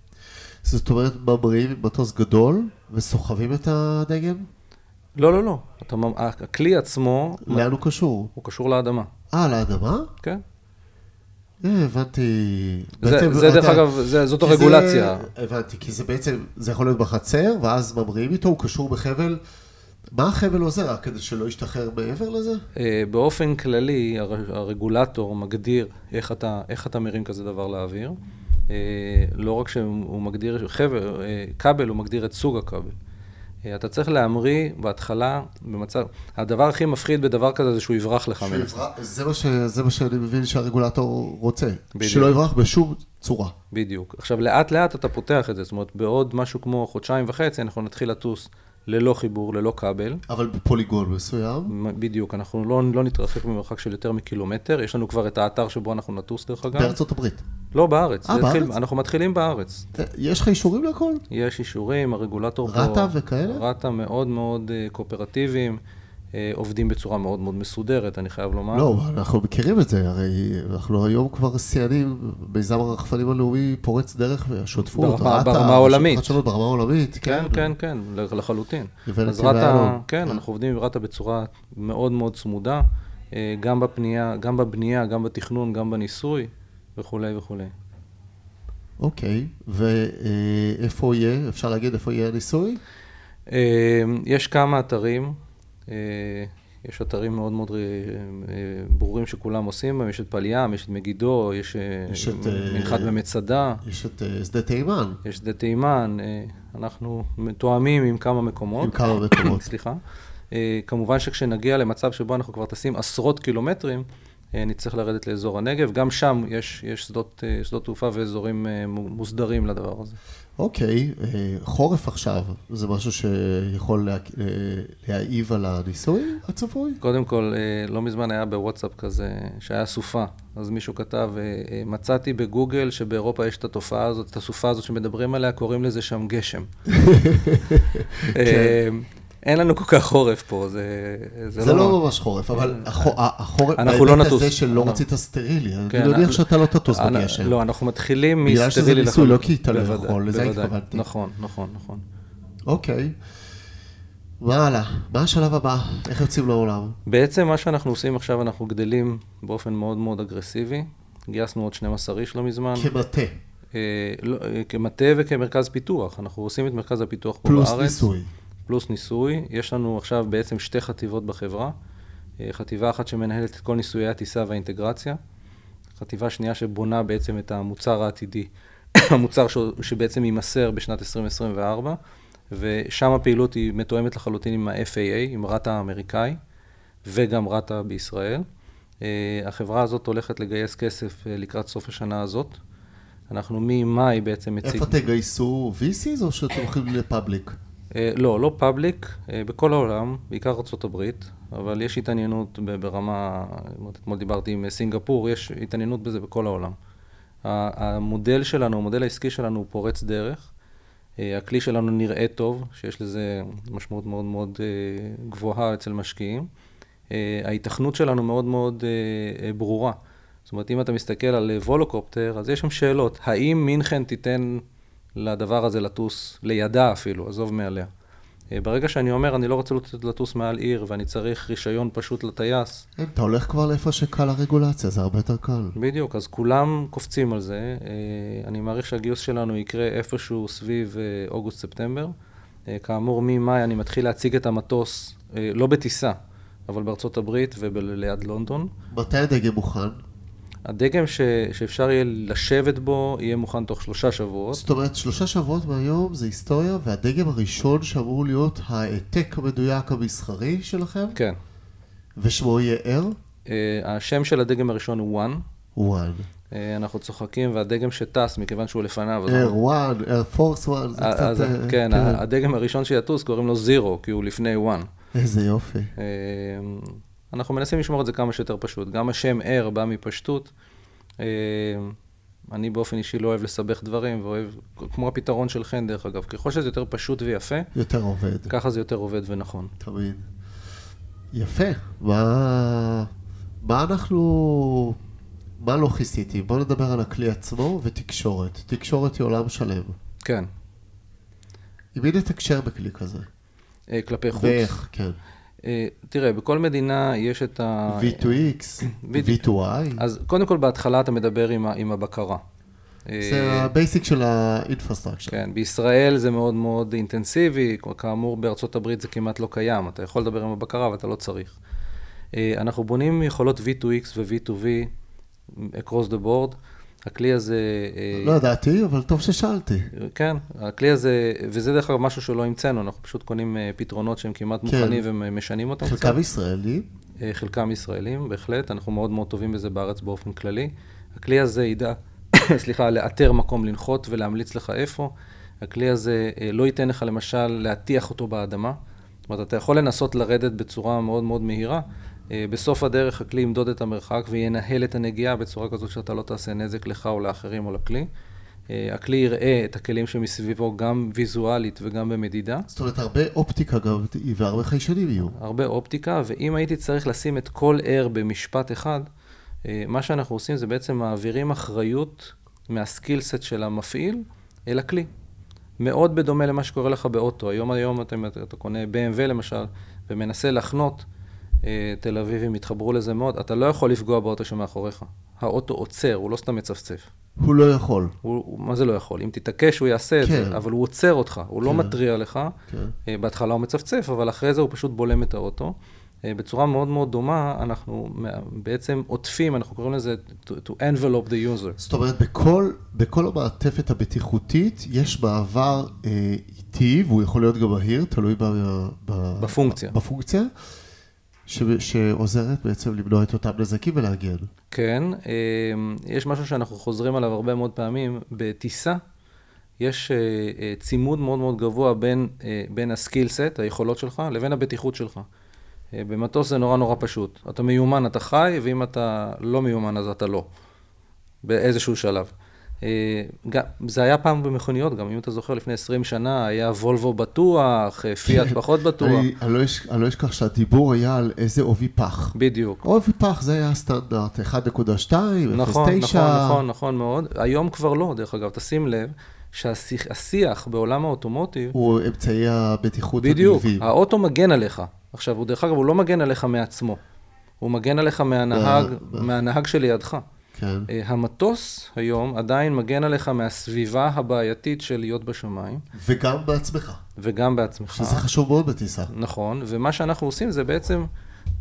זאת אומרת, ממריאים עם מטוס גדול וסוחבים את הדגם? לא, לא, לא. אתה, הכלי עצמו, לאן הוא קשור? הוא קשור לאדמה, אה, לאדמה? כן? הבנתי. זה, בעצם, זה דרך אתה- אגב, זה, זאת הרגולציה. זה, הבנתי, כי זה בעצם, זה יכול להיות בחצר, ואז ממריאים איתו, הוא קשור בחבל. מה החבל עוזר? רק כדי שלא ישתחרר מעבר לזה? אה, באופן כללי, הר- הרגולטור מגדיר איך אתה, איך אתה מרים כזה דבר לאוויר. אה, לא רק שהוא מגדיר חבל, אה, כבל, הוא מגדיר את סוג הכבל. אה, אתה צריך להמריא בהתחלה במצב... הדבר הכי מפחיד בדבר כזה זה שהוא יברח לך מן הסתם. שיברח- זה מה ש- זה מה שאני מבין שהרגולטור רוצה. בדיוק. שלא יברח בשום צורה. בדיוק. עכשיו, לאט לאט אתה פותח את זה, זאת אומרת, בעוד משהו כמו חודשיים וחצי, אנחנו נתחיל לטוס ללא חיבור, ללא כבל. אבל בפוליגון מסוים. בדיוק, אנחנו לא, לא נתרחק ממרחק של יותר מקילומטר, יש לנו כבר את האתר שבו אנחנו נטוס דרך אגב. בארצות הברית. לא, בארץ. אה, זה התחיל- בארץ? אנחנו מתחילים בארץ. אה, יש לך אישורים לכל? יש אישורים, הרגולטור פה... רת"א וכאלה? רת"א מאוד מאוד אה, קואופרטיביים, עובדים בצורה מאוד מאוד מסודרת, אני חייב לומר. לא, אנחנו מכירים את זה, הרי אנחנו היום כבר שיאנים, מיזם הרחפנים הלאומי פורץ דרך והשותפות, ברמה- רת"א, ברמה רשות העולמית. ברמה העולמית, כן, כן, כן, לחלוטין. ונתיבי אז רת"א, איילון. כן, אנחנו עובדים עם רת"א בצורה מאוד מאוד צמודה, אה, גם בפנייה, גם בבנייה, גם בתכנון, גם בניסוי, וכולי וכולי. אוקיי, ואיפה יהיה, אפשר להגיד איפה יהיה הניסוי? אה, יש כמה אתרים, אה, יש אתרים מאוד מאוד אה, אה, ברורים שכולם עושים בהם, יש את פליים, יש את מגידו, יש, אה, יש את, אה, מנחת במצדה, יש את אה, שדה תימן, יש שדה תימן, אה, אנחנו מתואמים עם כמה מקומות. עם כמה מקומות. סליחה. אה, כמובן שכשנגיע למצב שבו אנחנו כבר טסים עשרות קילומטרים, אה, נצטרך לרדת לאזור הנגב. גם שם יש, יש שדות, אה, שדות תעופה ואזורים אה, מו- מוסדרים לדבר הזה. אוקיי, אה, חורף עכשיו, זה משהו שיכול לה- אה, להעיב על הניסוי הצפוי? קודם כל, אה, לא מזמן היה בוואטסאפ כזה, שהיה סופה. אז מישהו כתב, אה, אה, מצאתי בגוגל שבאירופה יש את התופעה הזאת, את הסופה הזאת שמדברים עליה, קוראים לזה שם גשם. אה, אין לנו כל כך חורף פה, זה, זה לא ממש חורף, אבל החו- החורף, אנחנו לא בהיבט נטוס. הזה שלא רצית סטרילי, אני כן, מניח אה, שאתה לא תטוס אנ- בגשם. לא, אנחנו מתחילים בגלל שזה מסטרילי ניסוי, לא. כי אתה לא יכול, לזה. התכוונתי. נכון, נכון, נכון. אוקיי. מה הלאה? מה השלב הבא? איך יוצאים לעולם? בעצם מה שאנחנו עושים עכשיו, אנחנו גדלים באופן מאוד מאוד אגרסיבי. גייסנו עוד 12 איש לא מזמן. כמטה, אה, לא, אה, כמטה וכמרכז פיתוח. אנחנו עושים את מרכז הפיתוח פה פלוס בארץ. ניסוי. פלוס ניסוי. יש לנו עכשיו בעצם שתי חטיבות בחברה. אה, חטיבה אחת שמנהלת את כל ניסויי הטיסה והאינטגרציה. חטיבה שנייה שבונה בעצם את המוצר העתידי, המוצר ש- שבעצם יימסר בשנת 2024, ושם הפעילות היא מתואמת לחלוטין עם ה-FAA, עם רת"א האמריקאי, וגם רת"א בישראל. אה, החברה הזאת הולכת לגייס כסף אה, לקראת סוף השנה הזאת. אנחנו ממאי בעצם מציג... איפה תגייסו VCs או שאתם הולכים לפאבליק? אה, לא, לא פאבליק, אה, בכל העולם, בעיקר ארה"ב, אבל יש התעניינות ברמה, אתמול דיברתי עם אה, סינגפור, יש התעניינות בזה בכל העולם. המודל שלנו, המודל העסקי שלנו הוא פורץ דרך. הכלי שלנו נראה טוב, שיש לזה משמעות מאוד מאוד גבוהה אצל משקיעים. ההיתכנות שלנו מאוד מאוד ברורה. זאת אומרת, אם אתה מסתכל על וולוקופטר, אז יש שם שאלות. האם מינכן תיתן לדבר הזה לטוס לידה אפילו, עזוב מעליה? אה, ברגע שאני אומר, אני לא רוצה לטוס מעל עיר ואני צריך רישיון פשוט לטייס. אתה הולך כבר לאיפה שקל הרגולציה, זה הרבה יותר קל. בדיוק, אז כולם קופצים על זה. אה, אני מעריך שהגיוס שלנו יקרה איפשהו סביב אה, אוגוסט-ספטמבר. כאמור, ממאי אני מתחיל להציג את המטוס, לא בטיסה, אבל בארצות הברית וליד לונדון. מתי הדגם מוכן? הדגם ש, שאפשר יהיה לשבת בו יהיה מוכן תוך שלושה שבועות. זאת אומרת, שלושה שבועות מהיום זה היסטוריה, והדגם הראשון שאמור להיות העתק המדויק המסחרי שלכם? כן. ושמו יהיה R? Uh, השם של הדגם הראשון הוא One. One. Uh, אנחנו צוחקים, והדגם שטס, מכיוון שהוא לפניו... R1, Air Force One, זה קצת... אז, כן, כן, הדגם הראשון שיטוס קוראים לו Zero, כי הוא לפני One. איזה יופי. Uh, אנחנו מנסים לשמור את זה כמה שיותר פשוט. גם השם ער בא מפשטות. אה, אני באופן אישי לא אוהב לסבך דברים, ואוהב, כמו הפתרון של חן, דרך אגב, ככל שזה יותר פשוט ויפה, יותר עובד. ככה זה יותר עובד ונכון. תמיד. יפה. מה, מה אנחנו... מה לא כיסיתי? בואו נדבר על הכלי עצמו ותקשורת. תקשורת היא עולם שלם. כן. עם מי נתקשר בכלי כזה? אה, כלפי חוץ. ואיך, כן. אה, תראה, בכל מדינה יש את ה... V2X, V2I. אז קודם כל, בהתחלה אתה מדבר עם, עם הבקרה. זה אה, ה basic של ה infrastructure. כן, בישראל זה מאוד מאוד אינטנסיבי, כאמור בארצות הברית זה כמעט לא קיים, אתה יכול לדבר עם הבקרה אבל אתה לא צריך. אה, אנחנו בונים יכולות V2X ו-V2V across the board. הכלי הזה... לא ידעתי, אבל טוב ששאלתי. כן, הכלי הזה, וזה דרך אגב משהו שלא המצאנו, אנחנו פשוט קונים אה, פתרונות שהם כמעט כן. מוכנים ומשנים אותם חלקם. ישראלים? אה, חלקם ישראלים, בהחלט, אנחנו מאוד מאוד טובים בזה בארץ באופן כללי. הכלי הזה ידע, סליחה, לאתר מקום לנחות ולהמליץ לך איפה. הכלי הזה אה, לא ייתן לך למשל להטיח אותו באדמה. זאת אומרת, אתה יכול לנסות לרדת בצורה מאוד מאוד מהירה, אה, בסוף הדרך הכלי ימדוד את המרחק וינהל את הנגיעה בצורה כזאת שאתה לא תעשה נזק לך או לאחרים או לכלי. אה, הכלי יראה את הכלים שמסביבו גם ויזואלית וגם במדידה. זאת אומרת, הרבה אופטיקה גם, והרבה חיישנים יהיו. הרבה אופטיקה, ואם הייתי צריך לשים את כל R במשפט אחד, אה, מה שאנחנו עושים זה בעצם מעבירים אחריות מהסקילסט של המפעיל אל הכלי. מאוד בדומה למה שקורה לך באוטו. היום היום אתה, אתה קונה BMW למשל, ומנסה לחנות אה, תל אביבים התחברו לזה מאוד, אתה לא יכול לפגוע באוטו שמאחוריך. האוטו עוצר, הוא לא סתם מצפצף. הוא לא יכול. הוא, מה זה לא יכול? אם תתעקש, הוא יעשה כן. את זה, כן. אבל הוא עוצר אותך, הוא לא כן. לא מתריע לך. כן. אה, בהתחלה הוא מצפצף, אבל אחרי זה הוא פשוט בולם את האוטו. אה, בצורה מאוד מאוד דומה, אנחנו בעצם עוטפים, אנחנו קוראים לזה to, to envelope the user. זאת אומרת, בכל, בכל המעטפת הבטיחותית יש מעבר אה, איטי, והוא יכול להיות גם מהיר, תלוי ב, ב, בפונקציה. בפונקציה. ש... שעוזרת בעצם למנוע את אותם נזקים ולהגן. כן, אמ, יש משהו שאנחנו חוזרים עליו הרבה מאוד פעמים. בטיסה יש אה, אה, צימוד מאוד מאוד גבוה בין, אה, בין הסקיל סט, היכולות שלך, לבין הבטיחות שלך. במטוס זה נורא נורא פשוט. אתה מיומן, אתה חי, ואם אתה לא מיומן, אז אתה לא. באיזשהו שלב. אה, זה היה פעם במכוניות, גם אם אתה זוכר, לפני 20 שנה היה וולבו בטוח, אה, פיאט פחות בטוח. לא אני לא אשכח שהדיבור היה על איזה עובי פח. בדיוק. עובי פח זה היה הסטנדרט, 1.2, 0.9. נכון, נכון, נכון, נכון מאוד. היום כבר לא, דרך אגב, תשים לב. שהשיח בעולם האוטומוטיב... הוא אמצעי הבטיחות בדיוק, בדיוק, האוטו מגן עליך. עכשיו, הוא דרך אגב, הוא לא מגן עליך מעצמו. הוא מגן עליך מהנהג, מהנהג שלידך. כן. Uh, המטוס היום עדיין מגן עליך מהסביבה הבעייתית של להיות בשמיים. וגם בעצמך. וגם בעצמך. שזה חשוב מאוד בטיסה. נכון, ומה שאנחנו עושים זה בעצם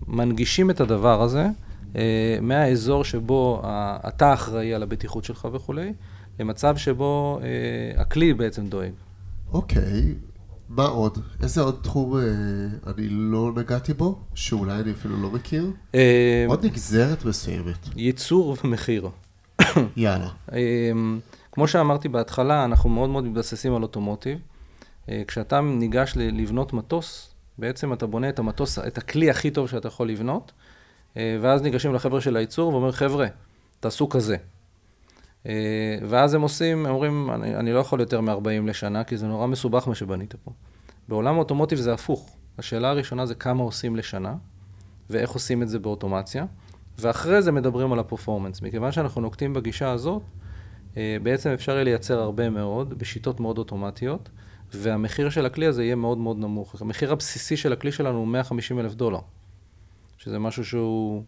מנגישים את הדבר הזה uh, מהאזור שבו אתה אחראי על הבטיחות שלך וכולי, למצב שבו uh, הכלי בעצם דואג. אוקיי, מה עוד? איזה עוד תחום אה, אני לא נגעתי בו, שאולי אני אפילו לא מכיר? אה, עוד נגזרת מסוימת. ייצור ומחיר. יאללה. אה, כמו שאמרתי בהתחלה, אנחנו מאוד מאוד מתבססים על אוטומוטיב. אה, כשאתה ניגש לבנות מטוס, בעצם אתה בונה את המטוס, את הכלי הכי טוב שאתה יכול לבנות, אה, ואז ניגשים לחבר'ה של הייצור ואומרים, חבר'ה, תעשו כזה. אה, ואז הם עושים, הם אומרים, אני, אני לא יכול יותר מ-40 לשנה, כי זה נורא מסובך מה שבנית פה. בעולם האוטומוטיב זה הפוך. השאלה הראשונה זה כמה עושים לשנה, ואיך עושים את זה באוטומציה, ואחרי זה מדברים על הפרפורמנס. מכיוון שאנחנו נוקטים בגישה הזאת, אה, בעצם אפשר יהיה לייצר הרבה מאוד, בשיטות מאוד אוטומטיות, והמחיר של הכלי הזה יהיה מאוד מאוד נמוך. המחיר הבסיסי של הכלי שלנו הוא 150 אלף דולר, שזה משהו שהוא...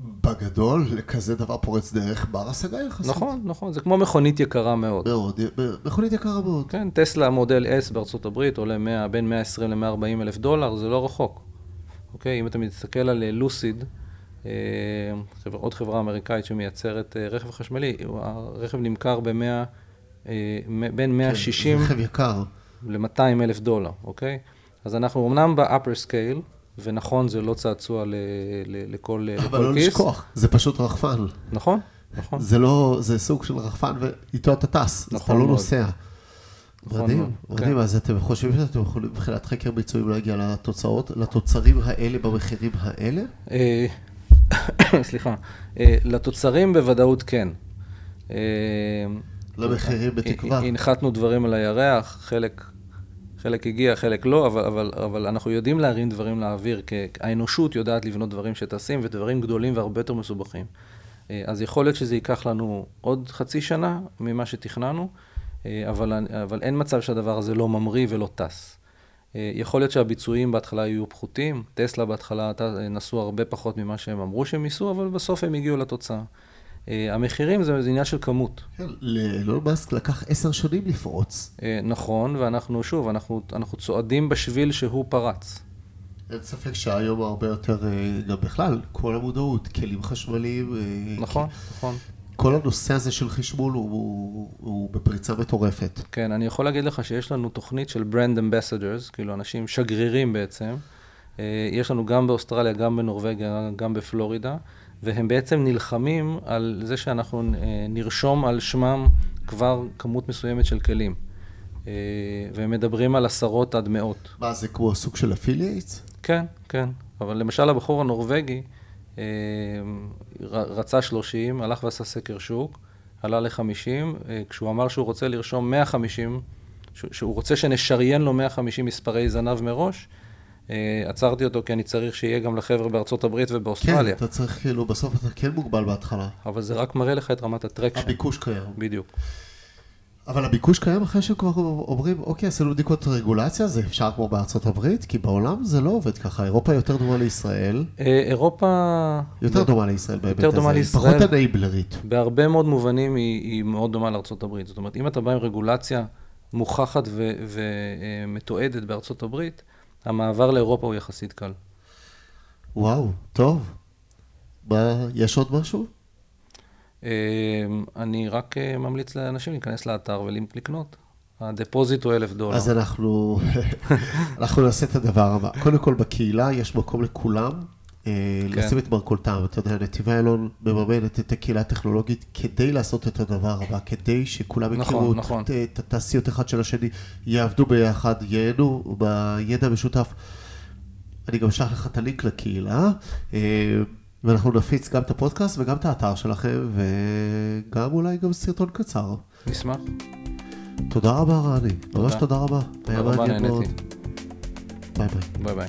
בגדול, לכזה דבר פורץ דרך בר השגה יחסית. נכון, נכון, זה כמו מכונית יקרה מאוד. מאוד, מכונית יקרה מאוד. כן, טסלה מודל S בארצות הברית עולה 100, בין 120 ל-140 אלף דולר, זה לא רחוק. אוקיי, אם אתה מסתכל על לוסיד, אה, חבר, עוד חברה אמריקאית שמייצרת אה, רכב חשמלי, הרכב נמכר ב-100, אה, בין 160... כן, רכב יקר. ל-200 אלף דולר, אוקיי? אז אנחנו אמנם ב-upper scale, ונכון, זה לא צעצוע ל- ל- לכל, לכל אבל לא כיס. לשכוח, זה פשוט רחפן. נכון, נכון. זה לא, זה סוג של רחפן ואיתו אתה טס, אז אתה נכון לא מאוד. נוסע. נכון מדהים, מאוד, מדהים, אז אתם חושבים שאתם יכולים מבחינת חקר ביצועים להגיע לתוצאות, לתוצרים האלה במחירים האלה? אה, סליחה. אה, לתוצרים בוודאות כן. אה, למחירים בתקווה. הנחתנו דברים על הירח, חלק, חלק הגיע, חלק לא, אבל, אבל, אבל אנחנו יודעים להרים דברים לאוויר, כי האנושות יודעת לבנות דברים שטסים, ודברים גדולים והרבה יותר מסובכים. אה, אז יכול להיות שזה ייקח לנו עוד חצי שנה ממה שתכננו, אה, אבל, אבל אין מצב שהדבר הזה לא ממריא ולא טס. אה, יכול להיות שהביצועים בהתחלה יהיו פחותים, טסלה בהתחלה נסעו הרבה פחות ממה שהם אמרו שהם ייסעו, אבל בסוף הם הגיעו לתוצאה. אה, המחירים זה, זה עניין של כמות. כן, לאילון מאסק לקח עשר שנים לפרוץ. אה, נכון, ואנחנו, שוב, אנחנו, אנחנו צועדים בשביל שהוא פרץ. אין ספק שהיום הרבה יותר, אה, גם בכלל, כל המודעות, כלים חשמליים, נכון, נכון. כל הנושא הזה של חשמול הוא, הוא, הוא בפריצה מטורפת. כן, אני יכול להגיד לך שיש לנו תוכנית של ברנד אמבסדרס, כאילו אנשים שגרירים בעצם. יש לנו גם באוסטרליה, גם בנורבגיה, גם בפלורידה, והם בעצם נלחמים על זה שאנחנו אה, נרשום על שמם כבר כמות מסוימת של כלים. אה, והם מדברים על עשרות עד מאות. מה, זה כמו סוג של אפילייטס? כן, כן. אבל למשל הבחור הנורבגי אה, רצה 30, הלך ועשה סקר שוק, עלה ל-50, אה, כשהוא אמר שהוא רוצה לרשום 150, ש- שהוא רוצה שנשריין לו 150 מספרי זנב מראש, עצרתי אותו כי אני צריך שיהיה גם לחבר'ה בארצות הברית כן, ובאוסטרליה. אתה צריך, כאילו, בסוף אתה כן מוגבל בהתחלה. אבל זה רק מראה לך את רמת הטרקשן. הביקוש קיים. בדיוק. אבל הביקוש קיים אחרי שכבר אומרים, אוקיי, עשינו בדיקות רגולציה, זה אפשר כמו בארצות הברית? כי בעולם זה לא עובד ככה. אירופה יותר דומה לישראל, אה, אירופה... יותר דומה לישראל בהיבט הזה. יותר דומה היא לישראל. פחות אנייבלרית. בהרבה מאוד מובנים היא, היא מאוד דומה לארה"ב. זאת אומרת, אם אתה בא עם רגולציה מוכחת ומתועדת בארצות הברית, המעבר לאירופה הוא יחסית קל. וואו, טוב. מה, יש עוד משהו? אה, אני רק אה, ממליץ לאנשים להיכנס לאתר ולקנות. הדפוזיט הוא אלף דולר. אז אנחנו, אנחנו נעשה את הדבר הבא. קודם כל, בקהילה יש מקום לכולם. אה, כן. לשים את מרכולתם, אתה יודע, נתיבי איילון מממנת את הקהילה הטכנולוגית כדי לעשות את הדבר הבא, כדי שכולם נכון, יכירו נכון. את- התעשיות אחד של השני, יעבדו ביחד, ייהנו בידע המשותף. אני גם אשלח לך את הלינק לקהילה, אה, ואנחנו נפיץ גם את הפודקאסט וגם את האתר שלכם, וגם אולי גם סרטון קצר. נשמח. תודה רבה, רני. ממש תודה. רבה. תודה רבה. נהניתי. bye bye. bye bye.